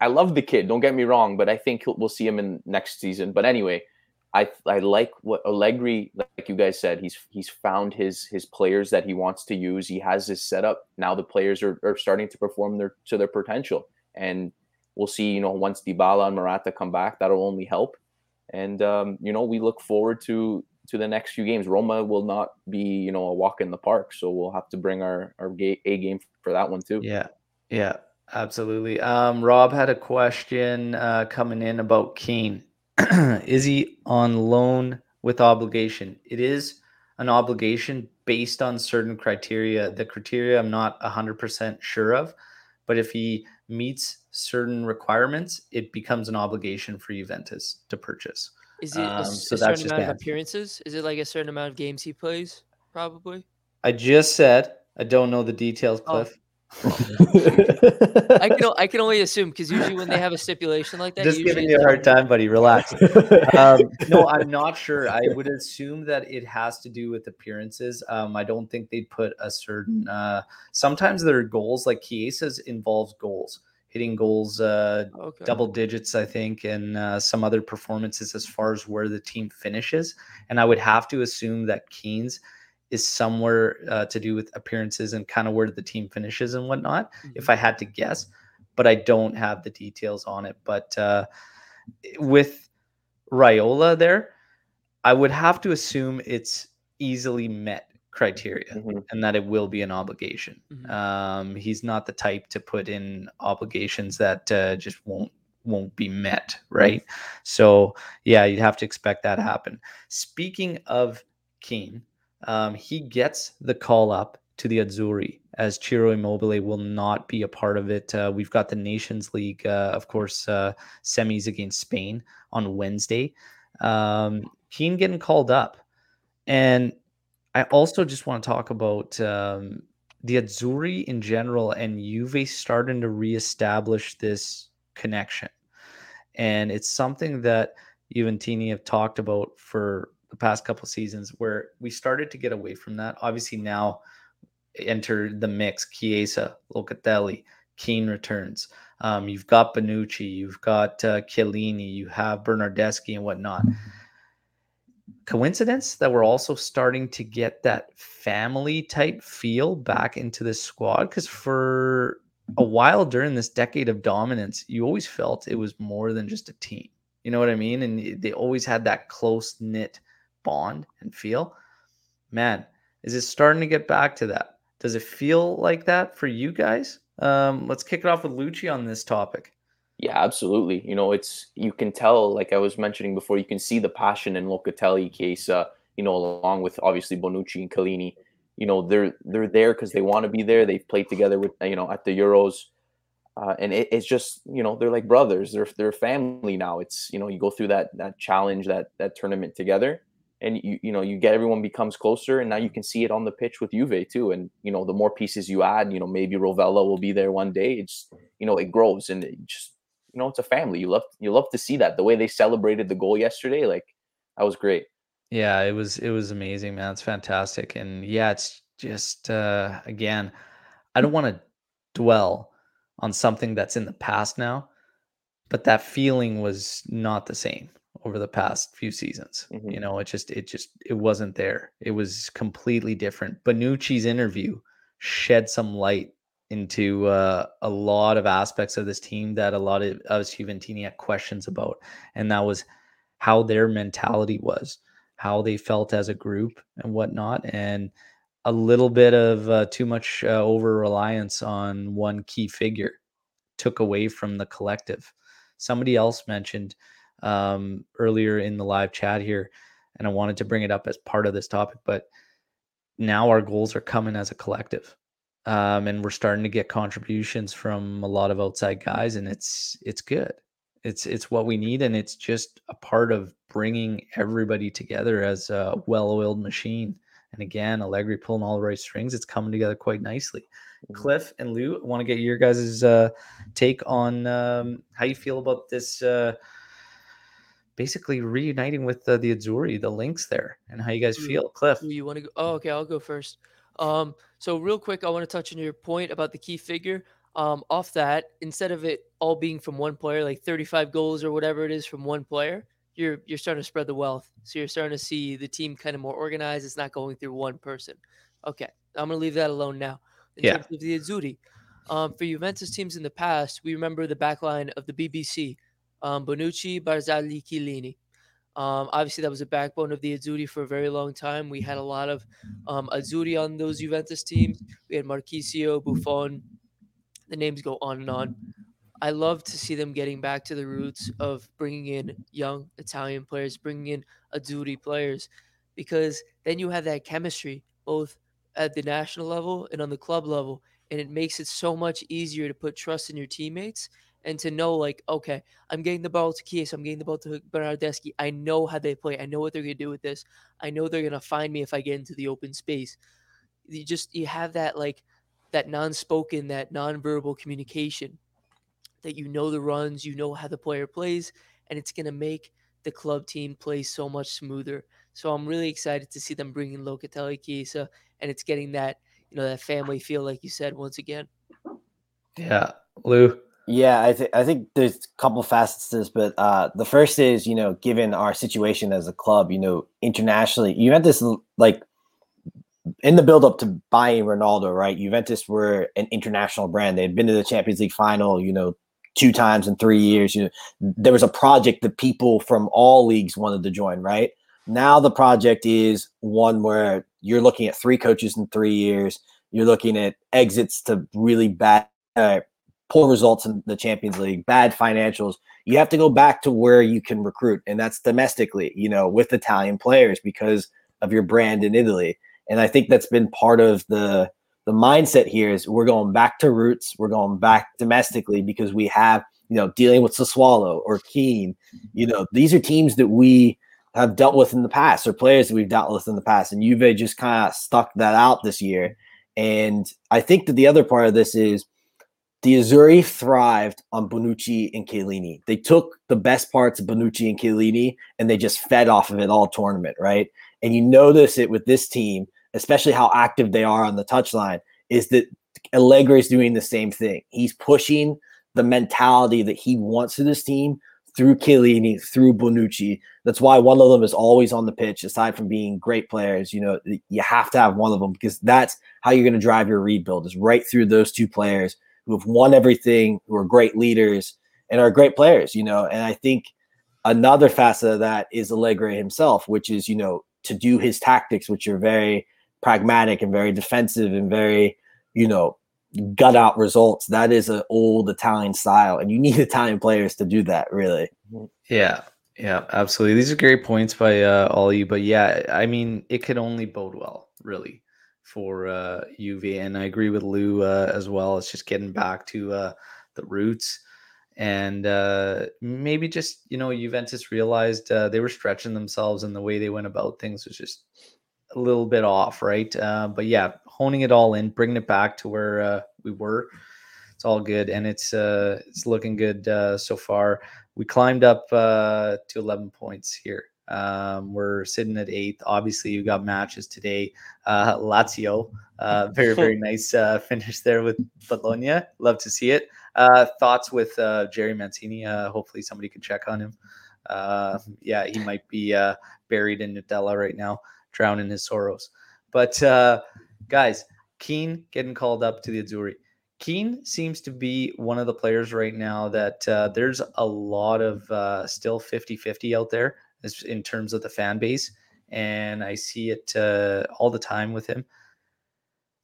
I love the kid. Don't get me wrong, but I think he'll, we'll see him in next season. But anyway, I I like what Allegri, like you guys said, he's he's found his his players that he wants to use. He has his setup. Now the players are, are starting to perform their to their potential, and we'll see. You know, once Dybala and Morata come back, that'll only help. And um, you know, we look forward to to the next few games. Roma will not be you know a walk in the park, so we'll have to bring our our A game for that one too. yeah, yeah, absolutely. Um, Rob had a question uh, coming in about Kean. is he on loan with obligation? It is an obligation based on certain criteria. The criteria I'm not 100% sure of, but if he meets certain requirements, it becomes an obligation for Juventus to purchase. Is it a, Um, so a that's certain amount of appearances? Is it like a certain amount of games he plays? Probably. I just said I don't know the details, Oh. Cliff. I can o- I can only assume because usually when they have a stipulation like that, just usually giving you a hard time, buddy. Relax. um, no, I'm not sure. I would assume that it has to do with appearances. Um, I don't think they'd put a certain. Uh, sometimes their goals, like Chiesa's, involves goals, hitting goals, uh, Okay. double digits, I think, and uh, some other performances as far as where the team finishes. And I would have to assume that Kean's is somewhere uh, to do with appearances and kind of where the team finishes and whatnot. If I had to guess, but I don't have the details on it. But uh, with Raiola there, I would have to assume it's easily met criteria Mhm. and that it will be an obligation. Mhm. Um, he's not the type to put in obligations that uh, just won't won't be met, right? So yeah, you'd have to expect that to happen. Speaking of Kean, um, he gets the call up to the Azzurri as Ciro Immobile will not be a part of it. Uh, we've got the Nations League, uh, of course, uh, semis against Spain on Wednesday. Um, Kean getting called up, and I also just want to talk about um, the Azzurri in general and Juve starting to reestablish this connection. And it's something that Juventini have talked about for the past couple seasons where we started to get away from that. Obviously now enter the mix Chiesa, Locatelli, Kean returns. Um, you've got Bonucci, you've got uh, Chiellini, you have Bernardeschi and whatnot coincidence that we're also starting to get that family type feel back into the squad because for a while during this decade of dominance you always felt it was more than just a team you know what i mean and they always had that close knit bond and feel man is it starting to get back to that does it feel like that for you guys um, let's kick it off with lucci on this topic Yeah, absolutely. You know, it's you can tell, like I was mentioning before, you can see the passion in Locatelli, Chiesa, you know, along with obviously Bonucci and Chiellini. You know, they're they're there because they want to be there. They've played together with you know at the Euros, uh, and it, it's just you know they're like brothers. They're they're family now. It's you know you go through that that challenge that that tournament together, and you you know you get everyone becomes closer, and now you can see it on the pitch with Juve too. And you know the more pieces you add, you know maybe Rovella will be there one day. It's you know it grows and it just you know it's a family. You love you love to see that the way they celebrated the goal yesterday. Like that was great. Yeah, it was it was amazing, man. It's fantastic. And yeah, it's just uh again, I don't want to dwell on something that's in the past now, but that feeling was not the same over the past few seasons. Mhm. You know, it just it just it wasn't there. It was completely different. Bonucci's interview shed some light into uh, a lot of aspects of this team that a lot of us Juventini had questions about, and that was how their mentality was, how they felt as a group, and whatnot, and a little bit of uh, too much uh, over reliance on one key figure took away from the collective. Somebody else mentioned um, earlier in the live chat here, and I wanted to bring it up as part of this topic, but now our goals are coming as a collective. Um, and we're starting to get contributions from a lot of outside guys, and it's it's good. It's it's what we need, and it's just a part of bringing everybody together as a well-oiled machine. And again, Allegri pulling all the right strings. It's coming together quite nicely. Mhm. Cliff and Lou, I want to get your guys' uh, take on um, how you feel about this. Uh, basically reuniting with the Azzurri, the links there, and how you guys feel. Cliff, you want to go? Oh, okay, I'll go first. Um, so real quick, I want to touch on your point about the key figure. Um, off that, instead of it all being from one player, like 35 goals or whatever it is from one player, you're you're starting to spread the wealth. So you're starting to see the team kind of more organized. It's not going through one person. Okay, I'm gonna leave that alone now. In Yeah. terms of the Azzurri, um, for Juventus teams in the past, we remember the back line of the BBC, um, Bonucci, Barzagli, Chiellini. Um, obviously, that was a backbone of the Azzurri for a very long time. We had a lot of um, Azzurri on those Juventus teams. We had Marchisio, Buffon. The names go on and on. I love to see them getting back to the roots of bringing in young Italian players, bringing in Azzurri players, because then you have that chemistry both at the national level and on the club level, and it makes it so much easier to put trust in your teammates and to know like, okay, I'm getting the ball to Kies, I'm getting the ball to Bernardeschi. I know how they play. I know what they're gonna do with this. I know they're gonna find me if I get into the open space. You just you have that like that non-spoken, that non-verbal communication that you know the runs, you know how the player plays, and it's gonna make the club team play so much smoother. So I'm really excited to see them bring in Locatelli Chiesa, and it's getting that you know that family feel, like you said once again. yeah, Lou, Yeah, I think I think there's a couple facets to this, but uh, the first is you know, given our situation as a club, you know, internationally, Juventus like in the build up to buying Ronaldo, right? Juventus were an international brand. They had been to the Champions League final, you know, two times in three years. You know, there was a project that people from all leagues wanted to join, right? Now the project is one where you're looking at three coaches in three years. You're looking at exits to really bad, uh, poor results in the Champions League, bad financials. You have to go back to where you can recruit, and that's domestically, you know, with Italian players because of your brand in Italy. And I think that's been part of the the mindset here is we're going back to roots. We're going back domestically because we have, you know, dealing with Sassuolo or Kean. You know, these are teams that we have dealt with in the past or players that we've dealt with in the past. And Juve just kind of stuck that out this year. And I think that the other part of this is the Azzurri thrived on Bonucci and Chiellini. They took the best parts of Bonucci and Chiellini and they just fed off of it all tournament, right? And you notice it with this team, especially how active they are on the touchline, is that Allegri is doing the same thing. He's pushing the mentality that he wants to this team through Chiellini, through Bonucci. That's why one of them is always on the pitch, aside from being great players. You know, you have to have one of them because that's how you're going to drive your rebuild is right through those two players who have won everything, who are great leaders and are great players, you know. And I think another facet of that is Allegri himself, which is, you know, to do his tactics, which are very pragmatic and very defensive and very, you know, gut out results. That is an old Italian style, and you need Italian players to do that, really. Yeah, yeah, absolutely. These are great points by uh, all of you, but yeah, I mean, it could only bode well, really, for uh, Juve, and I agree with Lou uh, as well. It's just getting back to uh, the roots, and uh, maybe just you know, Juventus realized uh, they were stretching themselves, and the way they went about things was just a little bit off, right? Uh, but yeah, honing it all in, bringing it back to where uh, we were. It's all good, and it's uh, it's looking good uh, so far. We climbed up uh, to 11 points here. Um, we're sitting at eighth. Obviously, you got matches today. Uh, Lazio, uh, very very nice uh, finish there with Bologna. Love to see it. Uh, thoughts with uh, Jerry Mancini. Uh, hopefully, somebody could check on him. Uh, yeah, he might be uh, buried in Nutella right now, drowning his sorrows. But uh, guys, Kean getting called up to the Azzurri. Kean seems to be one of the players right now that uh, there's a lot of uh, still 50 50 out there in terms of the fan base. And I see it uh, all the time with him.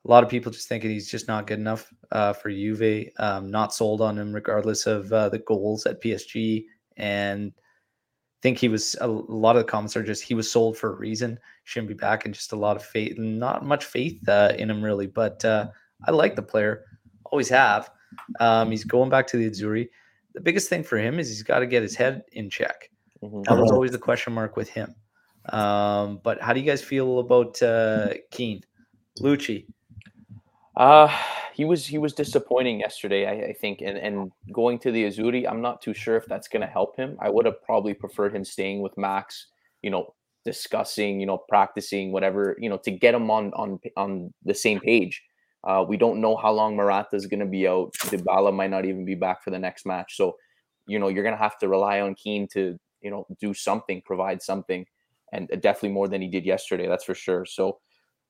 A lot of people just thinking he's just not good enough uh, for Juve, um, not sold on him regardless of uh, the goals at PSG. And think he was a lot of the comments are just he was sold for a reason, shouldn't be back, and just a lot of faith, not much faith uh, in him really. But I like the player always have. Um, he's going back to the Azzurri. The biggest thing for him is he's got to get his head in check. Mm-hmm. That was always the question mark with him. Um, but how do you guys feel about uh, Kean, Lucci? Uh, he was he was disappointing yesterday, I, I, think, and and going to the Azzurri, I'm not too sure if that's going to help him. I would have probably preferred him staying with Max, you know, discussing, you know, practicing, whatever, you know, to get him on on on the same page. Uh, we don't know how long Morata is going to be out. Dybala might not even be back for the next match. So, you know, you're going to have to rely on Kean to, you know, do something, provide something, and definitely more than he did yesterday. That's for sure. So,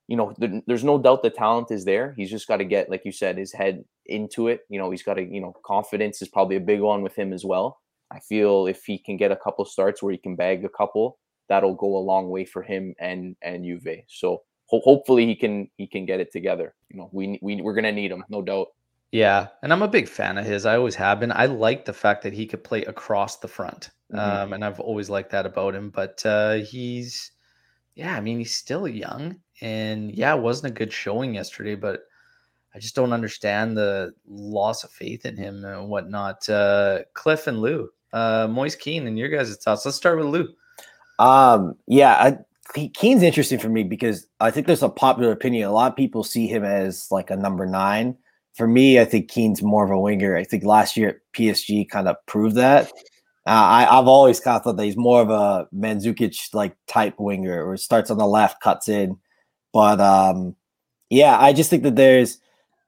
you know, there, there's no doubt the talent is there. He's just got to get, like you said, his head into it. You know, he's got to, you know, confidence is probably a big one with him as well. I feel if he can get a couple starts where he can bag a couple, that'll go a long way for him and and Juve. So ho- hopefully he can he can get it together. You know, we we we're gonna need him, no doubt. Yeah, and I'm a big fan of his. I always have been. I like the fact that he could play across the front, mm-hmm. um, and I've always liked that about him. But uh, he's, yeah, I mean, he's still young, and yeah, it wasn't a good showing yesterday. But I just don't understand the loss of faith in him and whatnot. Uh, Cliff and Lou, uh, Moise Kean, and your guys' thoughts. Let's start with Lou. Um, yeah, I Kean's interesting for me because I think there's a popular opinion. A lot of people see him as like a number nine. For me, I think Kean's more of a winger. I think last year at PSG kind of proved that. Uh, I, have always kind of thought that he's more of a Mandzukic like type winger, or starts on the left, cuts in. But um, yeah, I just think that there's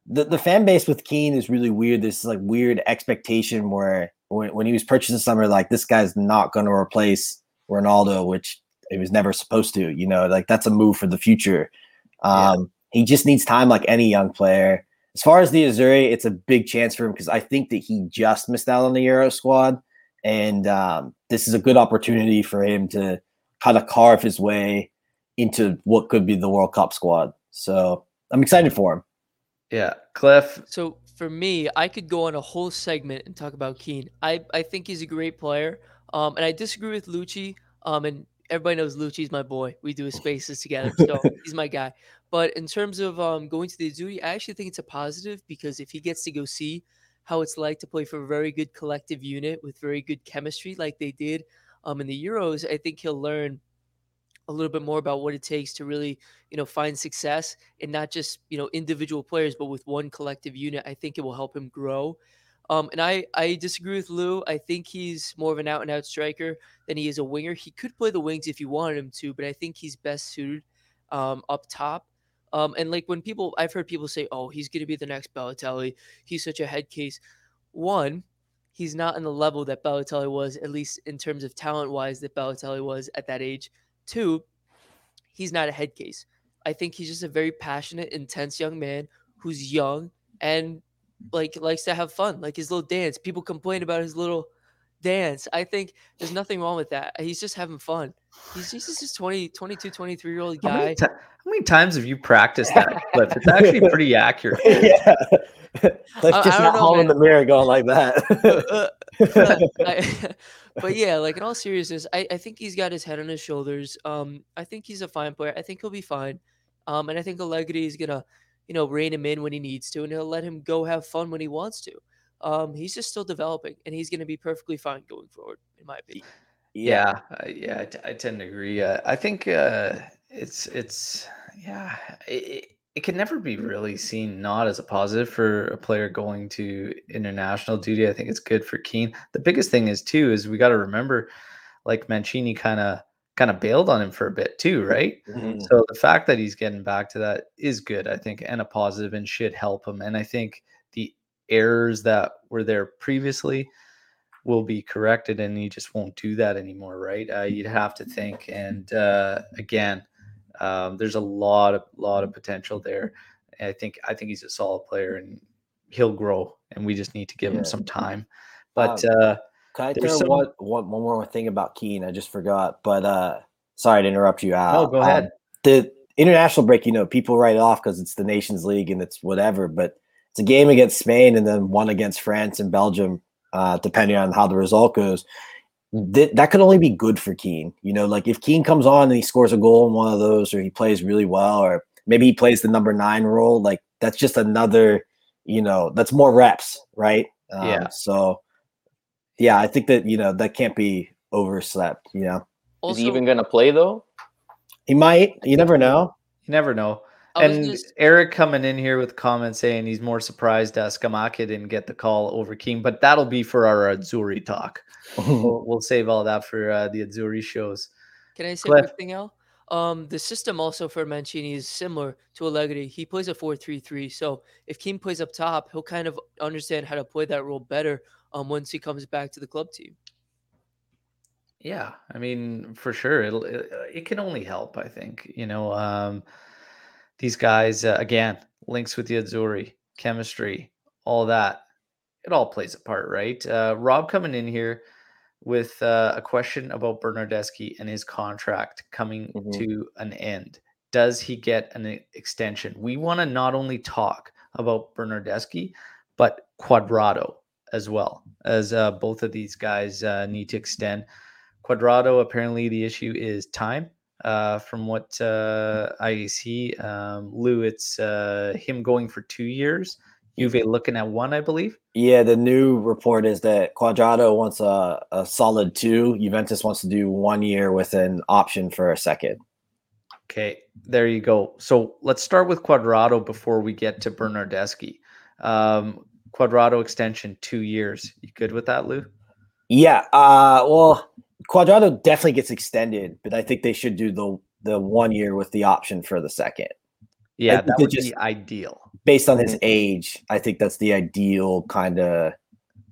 the, the fan base with Kean is really weird. This like weird expectation where when, when he was purchased this summer, like this guy's not going to replace Ronaldo, which he was never supposed to. You know, like that's a move for the future. Um, yeah. He just needs time, like any young player. As far as the Azzurri, it's a big chance for him because I think that he just missed out on the Euro squad, and um, this is a good opportunity for him to kind of carve his way into what could be the World Cup squad. So I'm excited for him. Yeah, Cliff. So for me, I could go on a whole segment and talk about Kean. I I think he's a great player. Um, and I disagree with Lucci. Um, and everybody knows Lucci's my boy. We do his spaces together, so he's my guy. But in terms of um, going to the Azzurri, I actually think it's a positive because if he gets to go see how it's like to play for a very good collective unit with very good chemistry, like they did um, in the Euros, I think he'll learn a little bit more about what it takes to really, you know, find success and not just you know individual players, but with one collective unit. I think it will help him grow. Um, and I, I disagree with Lou. I think he's more of an out and out striker than he is a winger. He could play the wings if you wanted him to, but I think he's best suited um, up top. Um, and like when people, I've heard people say, "Oh, he's going to be the next Balotelli. He's such a head case." One, he's not in the level that Balotelli was, at least in terms of talent wise, that Balotelli was at that age. Two, he's not a head case. I think he's just a very passionate, intense young man who's young and like likes to have fun, like his little dance. People complain about his little dance. I think there's nothing wrong with that. He's just having fun. He's, he's just 20, 22, 23 year old guy. How many, t- how many, times have you practiced that clip? It's actually pretty accurate. yeah. Cliff's just not holding the mirror going like that. uh, uh, I, but yeah, like in all seriousness, I, I think he's got his head on his shoulders. Um, I think he's a fine player. I think he'll be fine. Um, and I think Allegri is gonna you know, rein him in when he needs to, and he'll let him go have fun when he wants to. Um, he's just still developing, and he's going to be perfectly fine going forward, in my opinion. Yeah, uh, yeah, I, t- I tend to agree. Uh, I think uh, it's it's yeah, it, it can never be really seen not as a positive for a player going to international duty. I think it's good for Kean. The biggest thing is too is we got to remember, like Mancini kind of kind of bailed on him for a bit too, right? Mm-hmm. So the fact that he's getting back to that is good, I think, and a positive and should help him. And I think the errors that were there previously will be corrected, and he just won't do that anymore, right? Uh, you'd have to think, and uh, again, um, there's a lot of lot of potential there. I think I think he's a solid player, and he'll grow, and we just need to give Yeah. him some time. But Um, uh, Can I throw some- one, one, one more thing about Kean? I just forgot, but uh, sorry to interrupt you. Al. no, go ahead. Um, the international break, you know, people write it off because it's the Nations League and it's whatever, but it's a game against Spain and then one against France and Belgium, uh, depending on how the result goes. Th- that could only be good for Kean. You know, like if Kean comes on and he scores a goal in one of those, or he plays really well, or maybe he plays the number nine role, like that's just another, you know, that's more reps, right? Um, Yeah. So, yeah, I think that you know that can't be overslept. You know, Is he even going to play though? he might. You never know. You never know. I and just- Eric coming in here with comments saying he's more surprised uh, Scamacca didn't get the call over Kean, but that'll be for our Azzurri talk. We'll, we'll save all that for uh, the Azzurri shows. Can I say Cliff. a quick thing, Al? Um, the system also for Mancini is similar to Allegri. He plays a 4-3-3. So if Kean plays up top, he'll kind of understand how to play that role better um, once he comes back to the club team. Yeah, I mean, for sure, it'll it, it can only help. I think you know um, these guys uh, again links with the Azzurri chemistry, all that. It all plays a part, right? Uh, Rob coming in here with uh, a question about Bernardeschi and his contract coming Mhm. to an end. Does he get an extension? We want to not only talk about Bernardeschi, but Cuadrado as well, as uh, both of these guys uh, need to extend. Cuadrado, apparently, the issue is time. Uh, from what uh, I see, um, Lou, it's uh, him going for two years. Juve looking at one, I believe. Yeah, the new report is that Cuadrado wants a, a solid two. Juventus wants to do one year with an option for a second. Okay, there you go. So let's start with Cuadrado before we get to Bernardeschi. Um, Cuadrado extension, two years. You good with that, Lou? Yeah, uh, well, Cuadrado definitely gets extended, but I think they should do the the one year with the option for the second. Yeah, think that would just- be ideal. Based on his age, I think that's the ideal kind of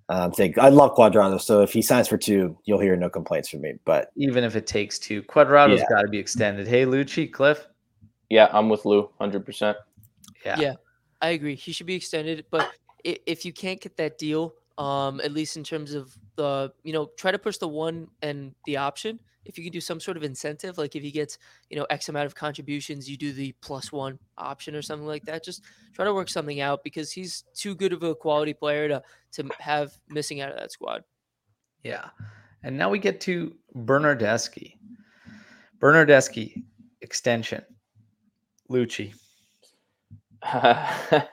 um, thing. I love Cuadrado, so if he signs for two, you'll hear no complaints from me. But Even if it takes two, Cuadrado's Yeah. got to be extended. Hey, Lucci, Cliff. Yeah, I'm with Lou, hundred percent. Yeah. Yeah. I agree. He should be extended, but if you can't get that deal, um, at least in terms of the, you know, try to push the one and the option. If you can do some sort of incentive, like if he gets, you know, X amount of contributions, you do the plus one option or something like that. Just try to work something out because he's too good of a quality player to to have missing out of that squad. Yeah. And now we get to Bernardeschi. Bernardeschi extension. Lucci.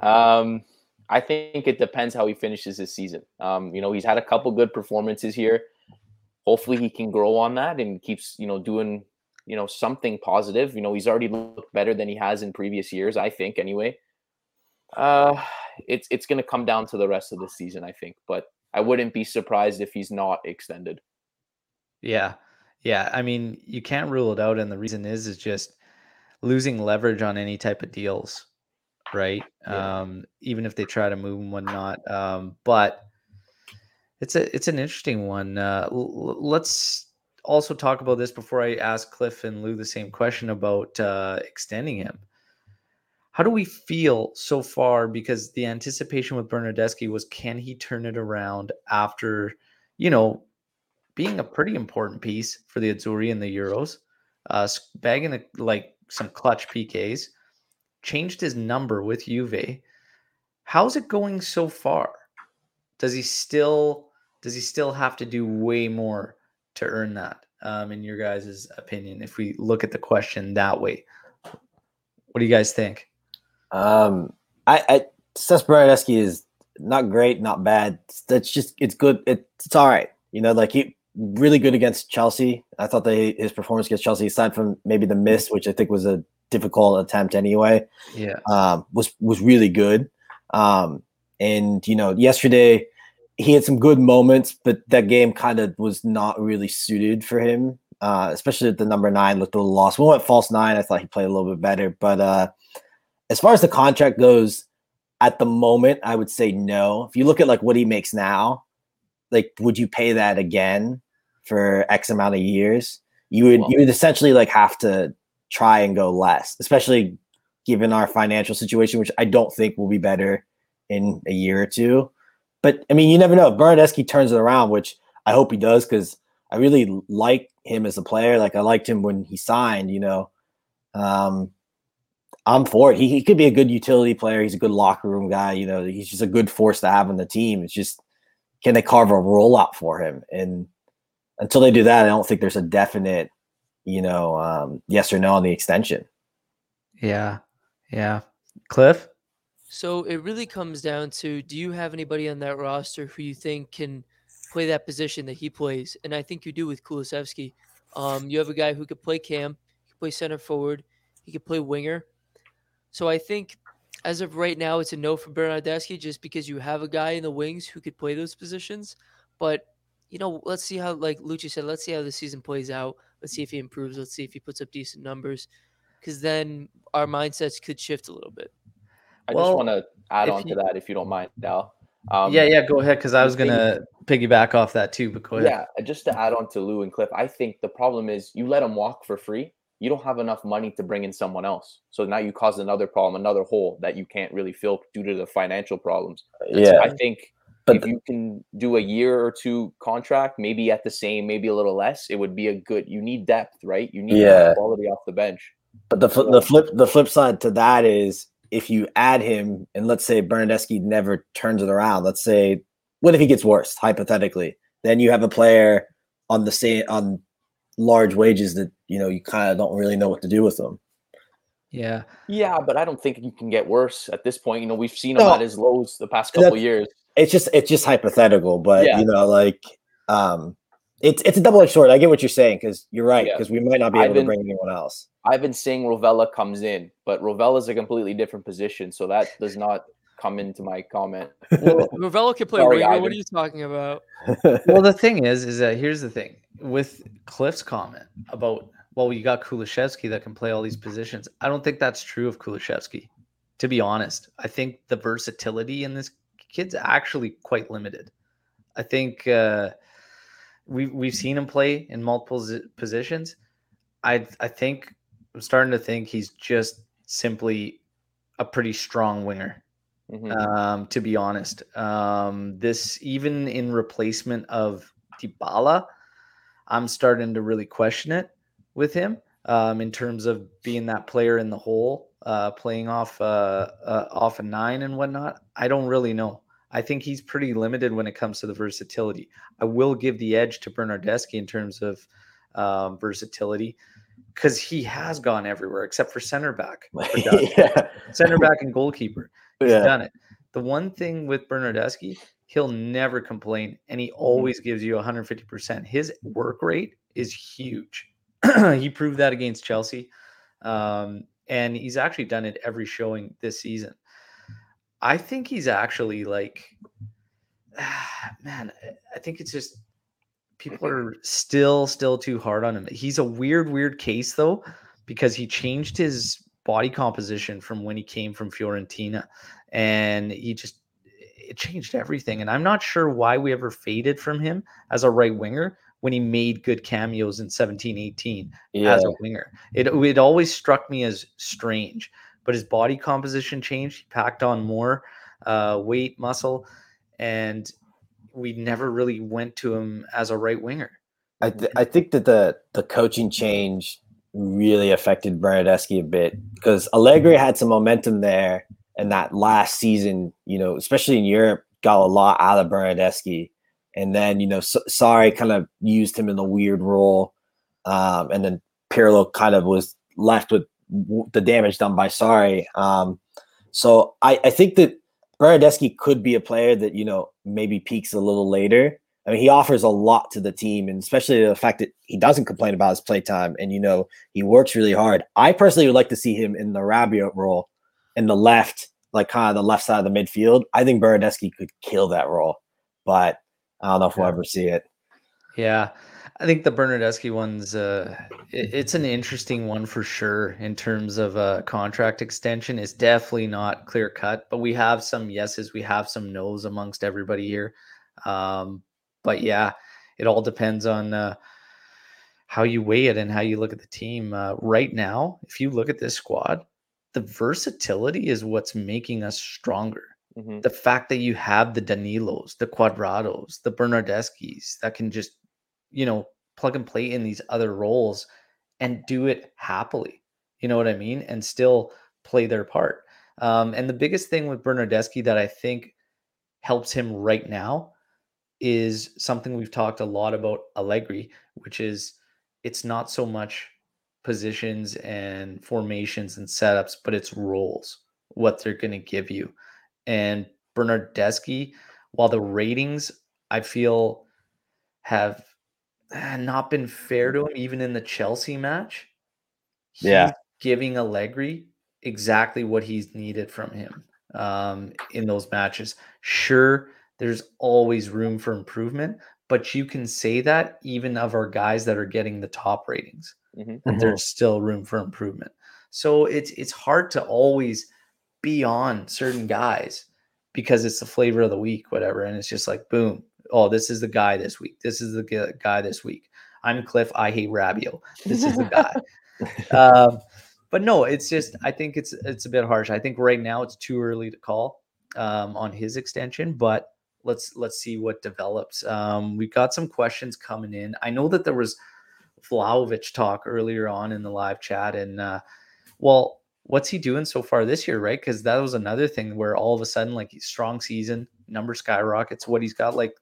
um, I think it depends how he finishes his season. Um, you know, he's had a couple good performances here. Hopefully, he can grow on that and keeps you know doing you know something positive. You know, he's already looked better than he has in previous years. I think anyway. Uh, it's it's going to come down to the rest of the season, I think. But I wouldn't be surprised if he's not extended. Yeah. Yeah. I mean, you can't rule it out. And the reason is, is just losing leverage on any type of deals, right? Yeah. Um, even if they try to move and whatnot. Um, but it's a it's an interesting one. Uh, l- let's also talk about this before I ask Cliff and Lou the same question about uh, extending him. How do we feel so far? Because the anticipation with Bernardeschi was, can he turn it around after, you know, being a pretty important piece for the Azzurri and the Euros, uh, bagging a, like some clutch PKs, changed his number with Juve. How's it going so far? Does he still does he still have to do way more to earn that? Um, in your guys' opinion, if we look at the question that way, what do you guys think? um, I, I Cesc Bernardeschi is not great, not bad. That's just it's good. It, it's all right. You know, like he really good against Chelsea. I thought that his performance against Chelsea, aside from maybe the miss, which I think was a difficult attempt anyway, Yeah, um, was was really good. Um, and you know, yesterday he had some good moments, but that game kind of was not really suited for him. Uh, especially at the number nine looked a little lost. We went false nine. I thought he played a little bit better, but uh, as far as the contract goes, at the moment, I would say no. If you look at like what he makes now, like would you pay that again for X amount of years? You would Well- you would essentially like have to try and go less, especially given our financial situation, which I don't think will be better in a year or two. But I mean, you never know. If Bernardeschi turns it around, which I hope he does, because I really like him as a player. Like I liked him when he signed, you know. Um, I'm for it. He, he could be a good utility player. He's a good locker room guy. You know, he's just a good force to have on the team. It's just can they carve a rollout for him? And until they do that, I don't think there's a definite, you know, um, yes or no on the extension. Yeah. Yeah. Cliff? So it really comes down to do you have anybody on that roster who you think can play that position that he plays? And I think you do with Kulusevski. Um, you have a guy who could play cam, he could play center forward, he could play winger. So I think as of right now, it's a no for Bernardeschi just because you have a guy in the wings who could play those positions. But you know, let's see how, like Lucci said, let's see how the season plays out. Let's see if he improves. Let's see if he puts up decent numbers, because then our mindsets could shift a little bit. I Well, just want to add if on to that, if you don't mind, Dal. Um, yeah, yeah, go ahead because I was gonna piggyback off that too, but go ahead. Yeah, just to add on to Lou and Cliff, I think the problem is you let them walk for free. You don't have enough money to bring in someone else. So now you cause another problem, another hole that you can't really fill due to the financial problems. yeah, I think but if you can do a year or two contract, maybe at the same, maybe a little less, it would be a good. You need depth, right? You need Yeah. quality off the bench. But the fl- the flip the flip side to that is if you add him and let's say Bernardeschi never turns it around. Let's say what if he gets worse hypothetically? Then you have a player on the same on large wages that you know you kind of don't really know what to do with them. Yeah. Yeah, but I don't think you can get worse at this point. You know, we've seen him No. at his lows the past couple That's- years. It's just it's just hypothetical, but Yeah. you know like um it's it's a double edged sword. I get what you're saying because you're right Yeah. because we might not be I've able to bring anyone else. I've been saying Rovella comes in, but Rovella's a completely different position, so that does not come into my comment. Well, Rovella can play Sorry. What are you talking about? well, the thing is, is that here's the thing with Cliff's comment about, well, you got Kulusevski that can play all these positions. I don't think that's true of Kulusevski, to be honest. I think the versatility in this kid's actually quite limited. I think uh, we've we've seen him play in multiple positions. I I think I'm starting to think he's just simply a pretty strong winger Mhm. um, to be honest. Um, this even in replacement of Dybala, I'm starting to really question it with him um, in terms of being that player in the hole, uh, playing off uh, uh, off a nine and whatnot. I don't really know. I think he's pretty limited when it comes to the versatility. I will give the edge to Bernardeschi in terms of um, versatility because he has gone everywhere except for center back, yeah, center back and goalkeeper. He's yeah. done it. The one thing with Bernardeschi, he'll never complain and he always gives you 150%. His work rate is huge. he proved that against Chelsea. Um, and he's actually done it every showing this season. I think he's actually like, man, I think it's just people are still, still too hard on him. He's a weird, weird case though, because he changed his body composition from when he came from Fiorentina and he just it changed everything and I'm not sure why we ever faded from him as a right winger when he made good cameos in 17 18 yeah. as a winger it it always struck me as strange but his body composition changed. He packed on more uh, weight muscle and we never really went to him as a right winger. I, th- I think that the the coaching change really affected Bernardeschi a bit because Allegri had some momentum there, and that last season, you know, especially in Europe, got a lot out of Bernardeschi, and then you know, S- Sarri kind of used him in a weird role, um, and then Pirlo kind of was left with the damage done by Sarri. Um, so I, I think that Bernardeschi could be a player that you know maybe peaks a little later. I mean, he offers a lot to the team, and especially the fact that he doesn't complain about his playtime, and you know he works really hard. I personally would like to see him in the Rabiot role, in the left, like kind of the left side of the midfield. I think Bernardeschi could kill that role, but I don't know if we'll Yeah. ever see it. Yeah, I think the Bernardeschi one's uh, it- it's an interesting one for sure in terms of a contract extension. It's definitely not clear cut, but we have some yeses, we have some nos amongst everybody here. Um, but yeah, it all depends on uh, how you weigh it and how you look at the team. Uh, right now, if you look at this squad, the versatility is what's making us stronger. Mhm. The fact that you have the Danilos, the Cuadrados, the Bernardeschis that can just, you know, plug and play in these other roles and do it happily. You know what I mean? And still play their part. Um, and the biggest thing with Bernardeschi that I think helps him right now is something we've talked a lot about Allegri, which is it's not so much positions and formations and setups, but it's roles, what they're going to give you. And Bernardeschi, while the ratings I feel have not been fair to him, even in the Chelsea match, Yeah. giving Allegri exactly what he's needed from him um, in those matches. Sure, there's always room for improvement, but you can say that even of our guys that are getting the top ratings, Mhm. that there's still room for improvement. So it's it's hard to always be on certain guys because it's the flavor of the week, whatever. And it's just like, boom, oh, this is the guy this week. This is the guy this week. I'm Cliff. I hate Rabiot. This is the guy. um, but no, it's just I think it's it's a bit harsh. I think right now it's too early to call um, on his extension, but let's let's see what develops. Um, we got some questions coming in. I know that there was Vlahovic talk earlier on in the live chat, and uh, well, what's he doing so far this year, right? Because that was another thing where all of a sudden, like strong season, number skyrockets. What he's got like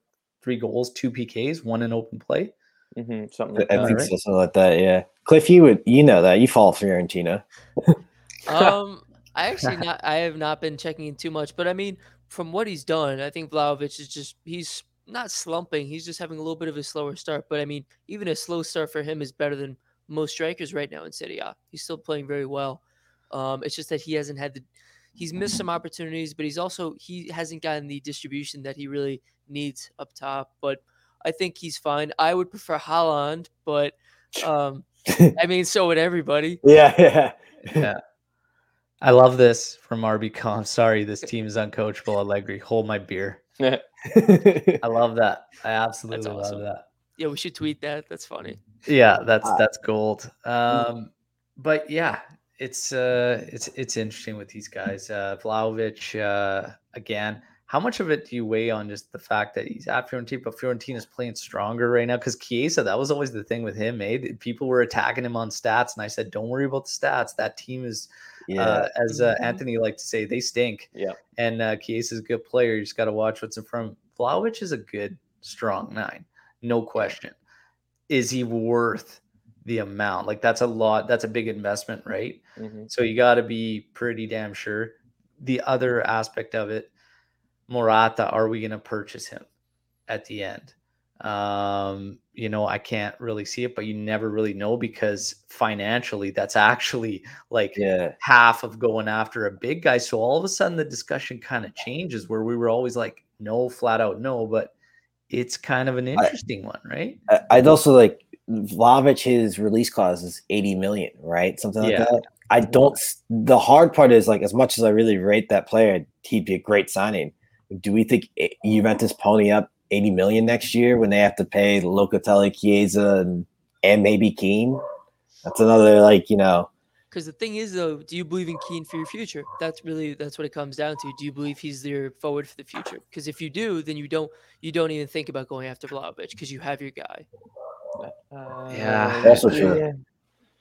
three goals, two PKs, one in open play. Mhm. Something I like I that. think right? so, something like that. Yeah, Cliff, you would you know that you follow Fiorentina. Um, I actually not. I have not been checking in too much, but I mean, from what he's done, I think Vlahovic is just he's not slumping. He's just having a little bit of a slower start. But I mean, even a slow start for him is better than most strikers right now in Serie A. He's still playing very well. Um, it's just that he hasn't had the he's missed some opportunities, but he's also he hasn't gotten the distribution that he really needs up top. But I think he's fine. I would prefer Haaland, but um, I mean, so would everybody. yeah, yeah. Yeah. I love this from RBCom. Sorry, this team is uncoachable. Allegri, hold my beer. I love that. I absolutely awesome. love that. Yeah, we should tweet that. That's funny. Yeah, that's Uh, that's gold. Um, but yeah, it's uh, it's it's interesting with these guys. Uh, Vlahovic, uh, again, how much of it do you weigh on just the fact that he's at Fiorentina, but Fiorentina's playing stronger right now? Because Chiesa, that was always the thing with him. Eh? People were attacking him on stats, and I said, "Don't worry about the stats. That team is yeah. uh, as uh. Anthony liked to say, they stink. Yeah. And uh, Chiesa's a good player. You just got to watch what's in front. Vlahovic is a good, strong nine, no question. Is he worth the amount? Like that's a lot. That's a big investment, right? Mhm. So you got to be pretty damn sure. The other aspect of it, Morata, are we going to purchase him at the end? Um, you know, I can't really see it, but you never really know because financially, that's actually like yeah. half of going after a big guy. So all of a sudden, the discussion kind of changes where we were always like, no, flat out no, but it's kind of an interesting one, right? I- I'd also like Vlahovic, his release clause is 80 million, right? Something like Yeah. that. I don't, the hard part is like, as much as I really rate that player, he'd be a great signing. Do we think I- Juventus pony up 80 million next year when they have to pay Locatelli, Chiesa, and, and maybe Kean? That's another, like, you know, Because the thing is, though, do you believe in Kean for your future? That's really that's what it comes down to. Do you believe he's your forward for the future? Because if you do, then you don't you don't even think about going after Vlahovic because you have your guy. Yeah. Uh, Also true. yeah.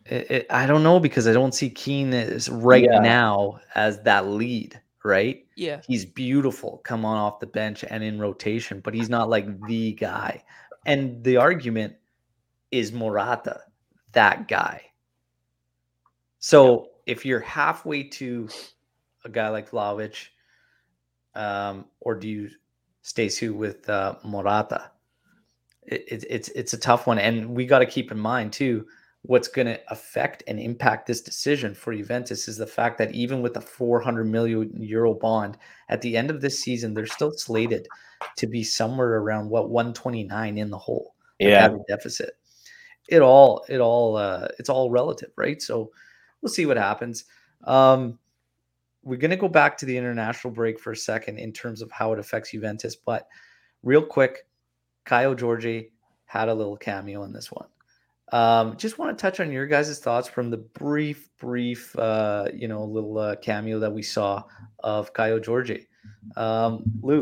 It, it, I don't know because I don't see Kean as right Yeah. now as that lead, right? Yeah, He's beautiful, come on off the bench and in rotation, but he's not like the guy. And the argument is Morata, that guy. So if you're halfway to a guy like Vlahovic, um, or do you stay Sue with uh, Morata? It, it, it's it's a tough one, and we got to keep in mind too what's going to affect and impact this decision for Juventus is the fact that even with a 400 million euro bond at the end of this season, they're still slated to be somewhere around what 129 in the hole. yeah. deficit. It all, it all, uh, it's all relative, right? So we'll see what happens. Um, we're going to go back to the international break for a second in terms of how it affects Juventus, but real quick, Kaio Jorge had a little cameo in this one. Um, just want to touch on your guys' thoughts from the brief, brief, uh, you know, little uh, cameo that we saw of Kaio Jorge. Um, Lou.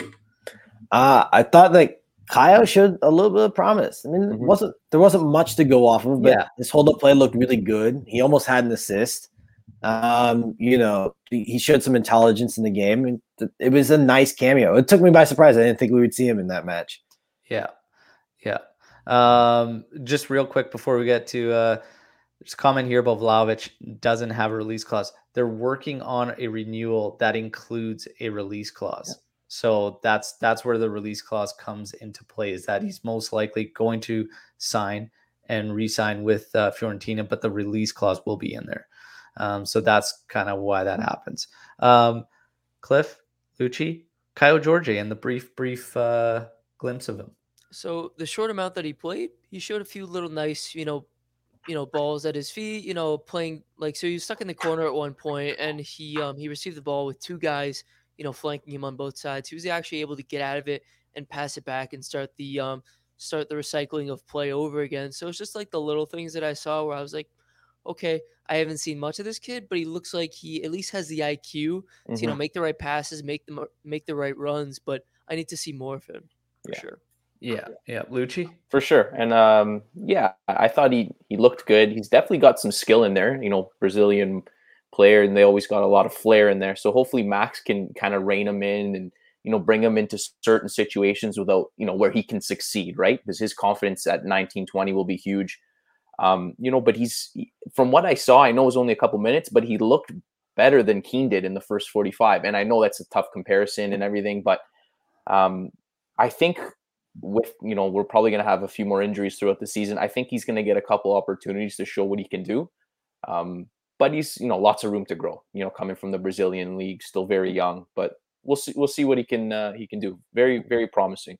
Uh, I thought that Kaio showed a little bit of promise. I mean, mm-hmm. wasn't there wasn't much to go off of, but yeah. his hold up play looked really good. He almost had an assist. Um, you know, he showed some intelligence in the game, and it was a nice cameo. It took me by surprise. I didn't think we would see him in that match. Yeah, yeah. Um, just real quick before we get to uh, there's a comment here about Vlahovic doesn't have a release clause. They're working on a renewal that includes a release clause. Yeah. So that's that's where the release clause comes into play. Is that he's most likely going to sign and re-sign with uh, Fiorentina, but the release clause will be in there. Um, so that's kind of why that happens. Um, Cliff, Lucci, Kaio Jorge, and the brief, brief uh, glimpse of him. So the short amount that he played, he showed a few little nice, you know, you know, balls at his feet. You know, playing like so he was stuck in the corner at one point, and he um he received the ball with two guys, you know, flanking him on both sides. He was actually able to get out of it and pass it back and start the um start the recycling of play over again. So it's just like the little things that I saw where I was like, okay, I haven't seen much of this kid, but he looks like he at least has the IQ mm-hmm. to you know mm-hmm. make the right passes, make them make the right runs. But I need to see more of him for yeah. sure. Yeah, yeah, Lucci for sure, and um, yeah, I thought he he looked good. He's definitely got some skill in there. You know, Brazilian player, and they always got a lot of flair in there. So hopefully Max can kind of rein him in and you know bring him into certain situations without you know where he can succeed, right? Because his confidence at 19, 20 will be huge. Um, you know, but he's from what I saw, I know it was only a couple minutes, but he looked better than Kean did in the first 45. And I know that's a tough comparison and everything, but um, I think with you know we're probably going to have a few more injuries throughout the season. I think he's going to get a couple opportunities to show what he can do. Um, but he's you know lots of room to grow. You know, coming from the Brazilian league, still very young, but we'll see we'll see what he can uh, he can do. Very very promising.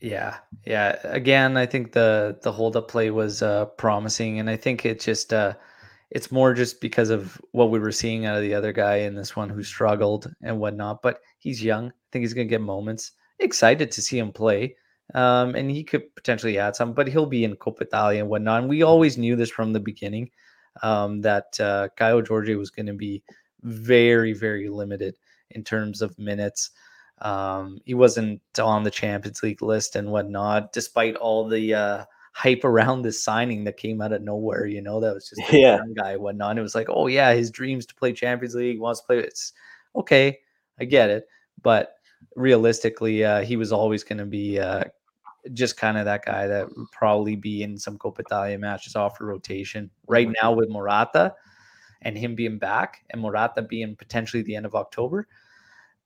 Yeah, yeah. Again, I think the the hold up play was uh, promising, and I think it just uh, it's more just because of what we were seeing out of the other guy and this one who struggled and whatnot. But he's young. I think he's gonna get moments excited to see him play. Um, and he could potentially add some, but he'll be in Coppa Italia and whatnot. And we always knew this from the beginning um, that uh, Jorge was going to be very, very limited in terms of minutes. Um, he wasn't on the Champions League list and whatnot, despite all the uh, hype around this signing that came out of nowhere. You know, that was just a yeah. young guy, whatnot. It was like, oh yeah, his dreams to play Champions League, wants to play. It's okay, I get it, but realistically, uh, he was always going to be uh, just kind of that guy that would probably be in some Coppa Italia matches off rotation. Right mm-hmm. now with Morata and him being back and Morata being potentially the end of October,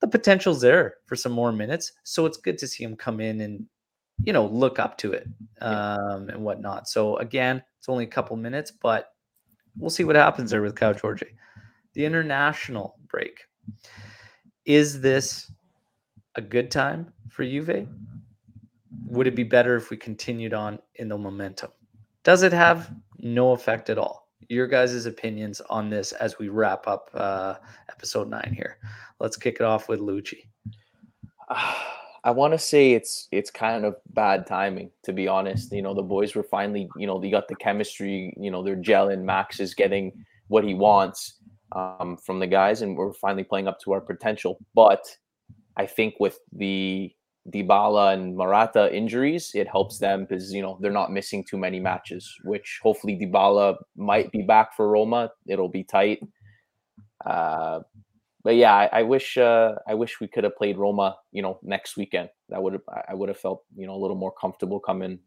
the potential's there for some more minutes. So it's good to see him come in and you know look up to it um, and whatnot. So again, it's only a couple minutes, but we'll see what happens there with Kaio Jorge. The international break. Is this a good time for Juve? Would it be better if we continued on in the momentum? Does it have no effect at all? Your guys' opinions on this as we wrap up uh, episode nine here. Let's kick it off with Lucci. I want to say it's it's kind of bad timing, to be honest. You know, the boys were finally, you know, they got the chemistry. You know, they're gelling. Max is getting what he wants um, from the guys, and we're finally playing up to our potential. But I think with the Dybala and Morata injuries, it helps them because you know they're not missing too many matches. Which hopefully Dybala might be back for Roma. It'll be tight. Uh, but yeah, I, I wish uh, I wish we could have played Roma. You know, next weekend. That would I would have felt you know a little more comfortable coming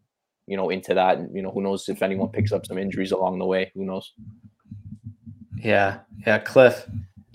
you know into that. And, you know, who knows if anyone picks up some injuries along the way? Who knows? Yeah, yeah, Cliff.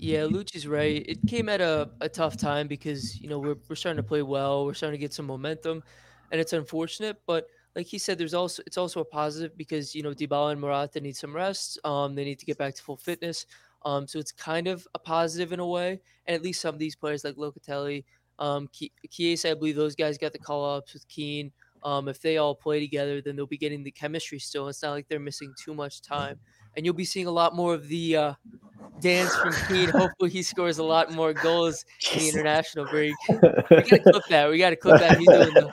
Yeah, Lucci's right. It came at a, a tough time because, you know, we're, we're starting to play well. We're starting to get some momentum, and it's unfortunate. But like he said, there's also it's also a positive because, you know, Dybala and Morata need some rest. Um, they need to get back to full fitness. Um, so it's kind of a positive in a way. And at least some of these players like Locatelli, um, Chiesa, I believe those guys got the call ups with Kean. Um, if they all play together, then they'll be getting the chemistry still. It's not like they're missing too much time, and you'll be seeing a lot more of the uh, dance from Kean. Hopefully, he scores a lot more goals in the international break. We gotta clip that. We gotta clip that. He's doing the.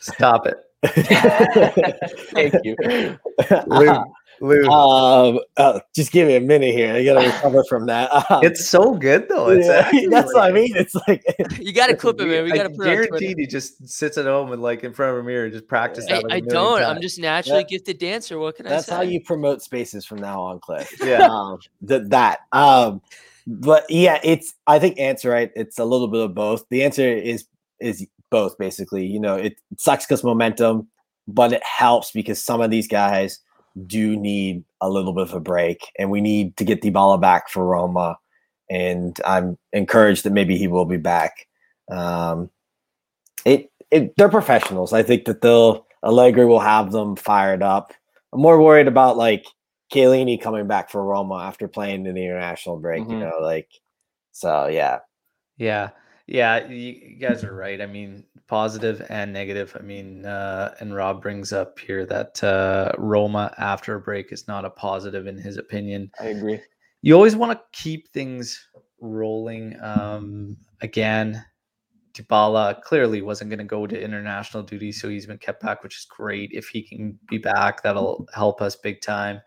Stop it. Thank you. Lou, Lou. Um, uh, just give me a minute here. I gotta recover from that. Um, it's so good though. It's yeah, actually that's what I mean. It's like You gotta clip it, man. We I gotta put it guaranteed he just sits at home and like in front of a mirror and just practice I, that. like a I million don't. I'm just naturally gifted dancer. What can that's I say? That's how you promote spaces from now on, Cliff. Yeah. um, th- that. Um, but yeah, it's. I think answer right. It's a little bit of both. The answer is is both basically. You know, it sucks because momentum, but it helps because some of these guys do need a little bit of a break, and we need to get Dybala back for Roma. And I'm encouraged that maybe he will be back. Um, it, it they're professionals. I think that they'll Allegri will have them fired up. I'm more worried about like Chiellini coming back for Roma after playing in the international break. You Mhm. know, like so. Yeah, Yeah. Yeah, you, guys are right. I mean, positive and negative. I mean, uh, and Rob brings up here that uh, Roma after a break is not a positive in his opinion. I agree. You always want to keep things rolling. Um, again, Dybala clearly wasn't going to go to international duty, so he's been kept back, which is great. If he can be back, that'll help us big time.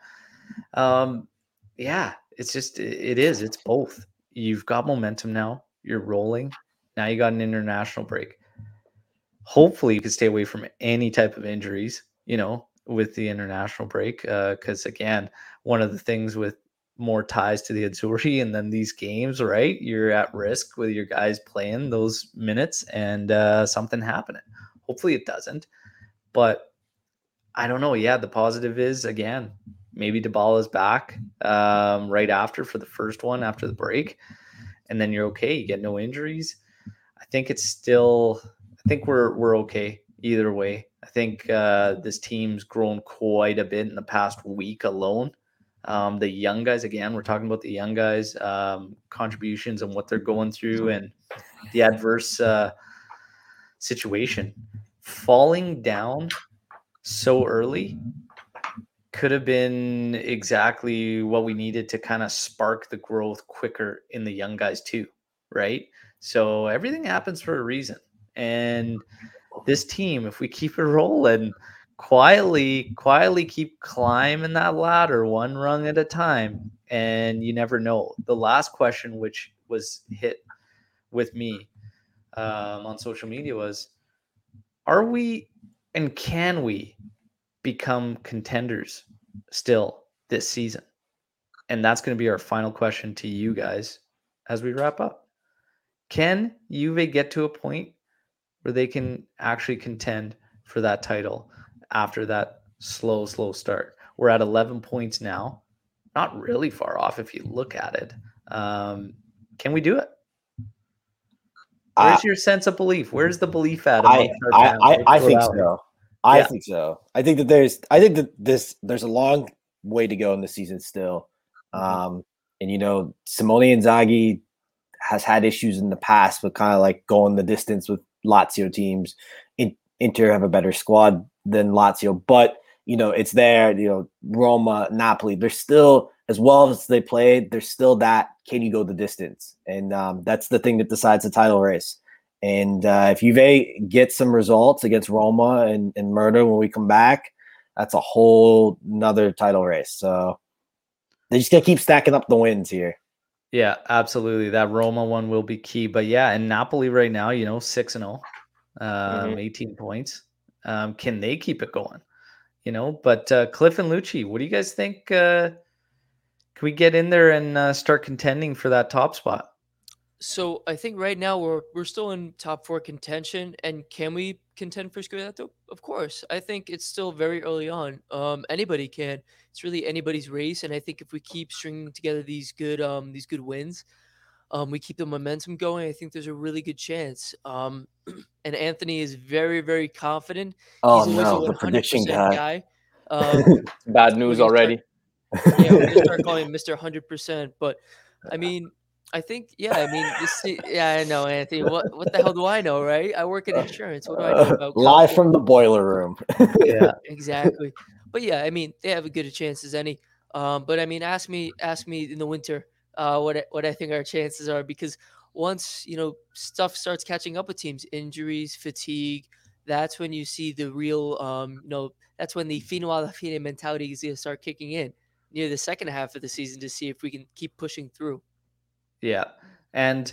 Um, yeah, it's just it is. It's both. You've got momentum now. You're rolling. Now you got an international break. Hopefully, you can stay away from any type of injuries. You know, with the international break, because again, one of the things with more ties to the Azzurri and then these games, right? You're at risk with your guys playing those minutes and uh, something happening. Hopefully, it doesn't. But I don't know. Yeah, the positive is again, maybe Dybala's back um, right after for the first one after the break, and then you're okay. You get no injuries. I think it's still. I think we're we're okay either way. I think uh, this team's grown quite a bit in the past week alone. Um, the young guys, again, we're talking about the young guys' um, contributions and what they're going through and the adverse uh, situation. Falling down so early could have been exactly what we needed to kind of spark the growth quicker in the young guys, too, right? So everything happens for a reason. And this team, if we keep it rolling, quietly, quietly keep climbing that ladder one rung at a time. And you never know. The last question, which was hit with me um, on social media, was Are we and can we become contenders still this season? And that's going to be our final question to you guys as we wrap up. Can Juve get to a point where they can actually contend for that title after that slow, slow start. We're at 11 points now. Not really far off if you look at it. Um, can we do it? Where's I, your sense of belief? Where's the belief at? I, I. I, I think out so. I Yeah. think so. I think that there's. I think that this there's a long way to go in the season still. Mm-hmm. Um, and you know, Simone Inzaghi has had issues in the past with kind of like going the distance with Lazio teams. In, Inter have a better squad than Lazio, but you know it's there. You know, Roma, Napoli. They're still as well as they played. There's still that. Can you go the distance? And um, that's the thing that decides the title race. And uh, if Juve gets some results against Roma and, and Murder when we come back, that's a whole nother title race. So they just gotta keep stacking up the wins here. Yeah, absolutely. That Roma one will be key. But yeah, and Napoli right now, you know, 6 and 0, um, Mhm. 18 points. Um, can they keep it going? You know, but uh, Cliff and Lucci, what do you guys think? Uh, can we get in there and uh, start contending for that top spot? So I think right now we're we're still in top four contention, and can we contend for Scudetto? Of course. I think it's still very early on. Um, anybody can. It's really anybody's race, and I think if we keep stringing together these good um these good wins, um, we keep the momentum going. I think there's a really good chance. Um, and Anthony is very very confident. Oh He's no, the prediction 100% guy. Um, Bad news gonna start- already. yeah, we're gonna start calling him Mr. Hundred Percent. But I mean, I think, yeah. I mean, this. Yeah, I know, Anthony. What what the hell do I know, right? I work in insurance. What do I know Uh, about live from the boiler room. Yeah. exactly. But yeah, I mean, they have a good a chance as any. Um, but I mean, ask me, ask me in the winter, uh, what I, what I think our chances are because once you know stuff starts catching up with teams, injuries, fatigue, that's when you see the real, um, you know, that's when the fino alla fine mentality is going to start kicking in near the second half of the season to see if we can keep pushing through. Yeah. And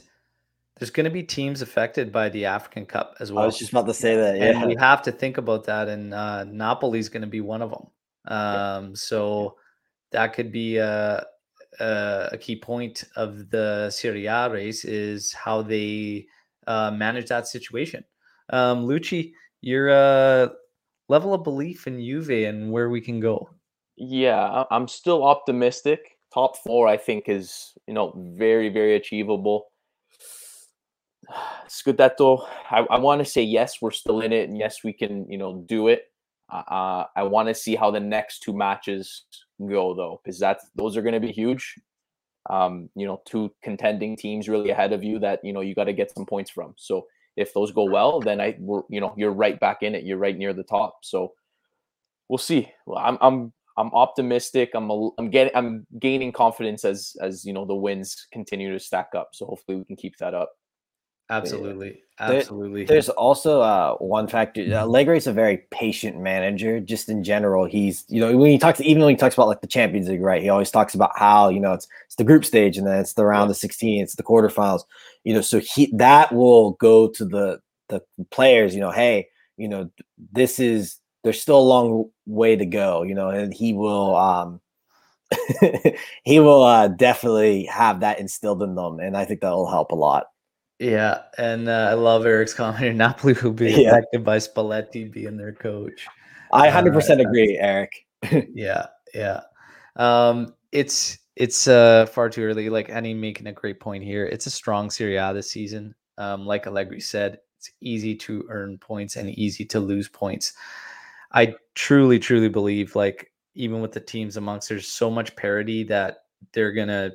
there's going to be teams affected by the African Cup as well. I was just about to say that. and Yeah. we have to think about that. And uh, Napoli's going to be one of them. Um, so that could be a, a, a key point of the Serie A race is how they uh, manage that situation. Um, Lucci, your uh, level of belief in Juve and where we can go. Yeah, I'm still optimistic. Top four, I think, is you know very very achievable. Scudetto, I, I want to say yes, we're still in it, and yes, we can you know do it. Uh, uh, I want to see how the next two matches go though, because that's those are going to be huge. Um, you know, two contending teams really ahead of you that you know you got to get some points from. So if those go well, then I we're you know you're right back in it. You're right near the top. So we'll see. Well, I'm I'm I'm optimistic. I'm a, I'm getting I'm gaining confidence as as you know the wins continue to stack up. So hopefully we can keep that up. Absolutely. There- Absolutely. There's also uh, one factor. Allegri is a very patient manager, just in general. He's, you know, when he talks, even when he talks about like the Champions League, right? He always talks about how, you know, it's it's the group stage and then it's the round Yeah. of 16, it's the quarterfinals. You know, so he that will go to the the players. You know, hey, you know, this is there's still a long way to go. You know, and he will um he will uh, definitely have that instilled in them, and I think that will help a lot. Yeah, and uh, I love Eric's comment. Napoli will be Yeah. affected by Spalletti being their coach. I Uh, 100% agree, Eric. Yeah, yeah. Um, it's it's uh far too early. Like Annie making a great point here. It's a strong Serie A this season. Um, like Allegri said, it's easy to earn points and easy to lose points. I truly, truly believe like even with the teams amongst there's so much parity that they're gonna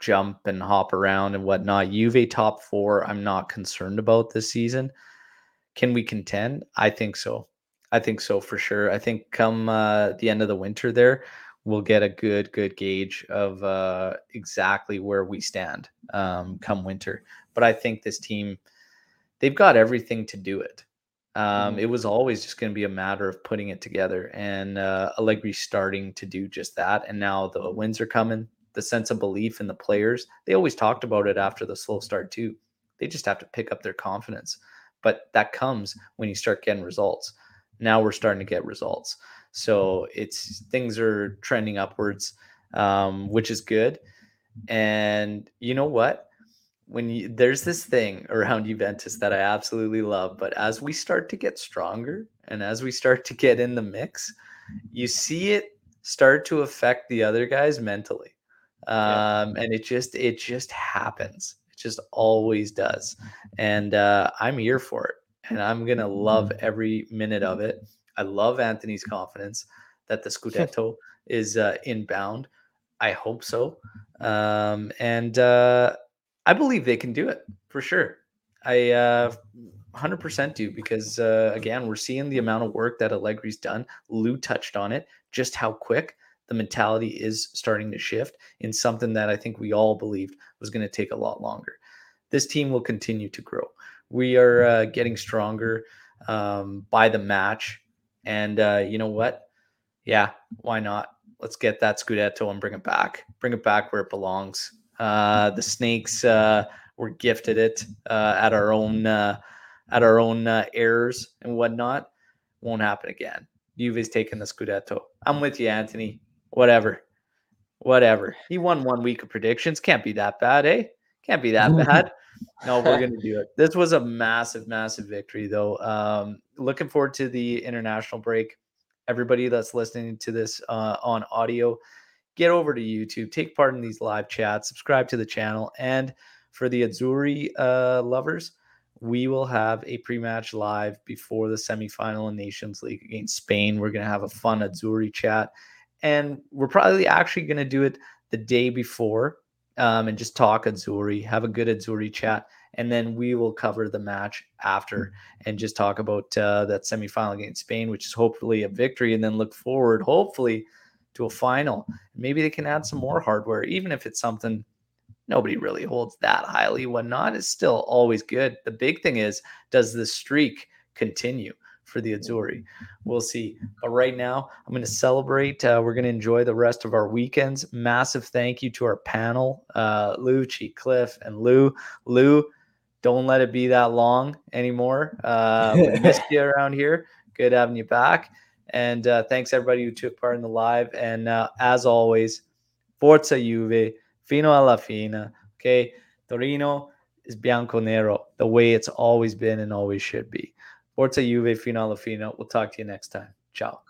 jump and hop around and whatnot. Juve top four, I'm not concerned about this season. Can we contend? I think so. I think so for sure. I think come uh, the end of the winter there, we'll get a good, good gauge of uh, exactly where we stand um, come winter. But I think this team, they've got everything to do it. Um, Mhm. It was always just going to be a matter of putting it together, and uh, Allegri's starting to do just that. And now the wins are coming. The sense of belief in the players. They always talked about it after the slow start too. They just have to pick up their confidence, but that comes when you start getting results. Now we're starting to get results, so it's things are trending upwards, um, which is good. And you know what? When you, there's this thing around Juventus that I absolutely love, but as we start to get stronger and as we start to get in the mix, you see it start to affect the other guys mentally. Yeah. Um, and it just it just happens. It just always does. And uh, I'm here for it. And I'm gonna love every minute of it. I love Anthony's confidence that the Scudetto is uh, inbound. I hope so. Um, and uh, I believe they can do it for sure. I uh, 100% do because uh, again, we're seeing the amount of work that Allegri's done. Lou touched on it, just how quick the mentality is starting to shift in something that I think we all believed was going to take a lot longer. This team will continue to grow. We are uh, getting stronger um, by the match, and uh, you know what? Yeah, why not? Let's get that Scudetto and bring it back. Bring it back where it belongs. Uh, the Snakes uh, were gifted it uh, at our own uh, at our own uh, errors and whatnot. Won't happen again. Juve's taking the Scudetto. I'm with you, Anthony. Whatever, whatever. He won one week of predictions. Can't be that bad, eh? Can't be that bad. No, we're gonna do it. This was a massive, massive victory, though. Um, looking forward to the international break. Everybody that's listening to this uh, on audio, get over to YouTube, take part in these live chats, subscribe to the channel, and for the Azzurri uh, lovers, we will have a pre-match live before the semifinal in Nations League against Spain. We're gonna have a fun Azzurri chat, and we're probably actually gonna do it the day before um, and just talk Azzurri, have a good Azzurri chat, and then we will cover the match after and just talk about uh, that semifinal against Spain, which is hopefully a victory, and then look forward, hopefully, to a final. Maybe they can add some more hardware, even if it's something nobody really holds that highly. Whatnot is still always good. The big thing is, does the streak continue? for the Azzurri. We'll see. But right now, I'm going to celebrate. Uh, we're going to enjoy the rest of our weekends. Massive thank you to our panel, uh, Lou, Cheat Cliff, and Lou. Lou, don't let it be that long anymore. Uh, we missed you around here. Good having you back. And uh, thanks everybody who took part in the live. And uh, as always, Forza Juve, fino alla fine. Okay, Torino is bianco nero, the way it's always been and always should be. Forza Juve fino alla fine. We'll talk to you next time. Ciao.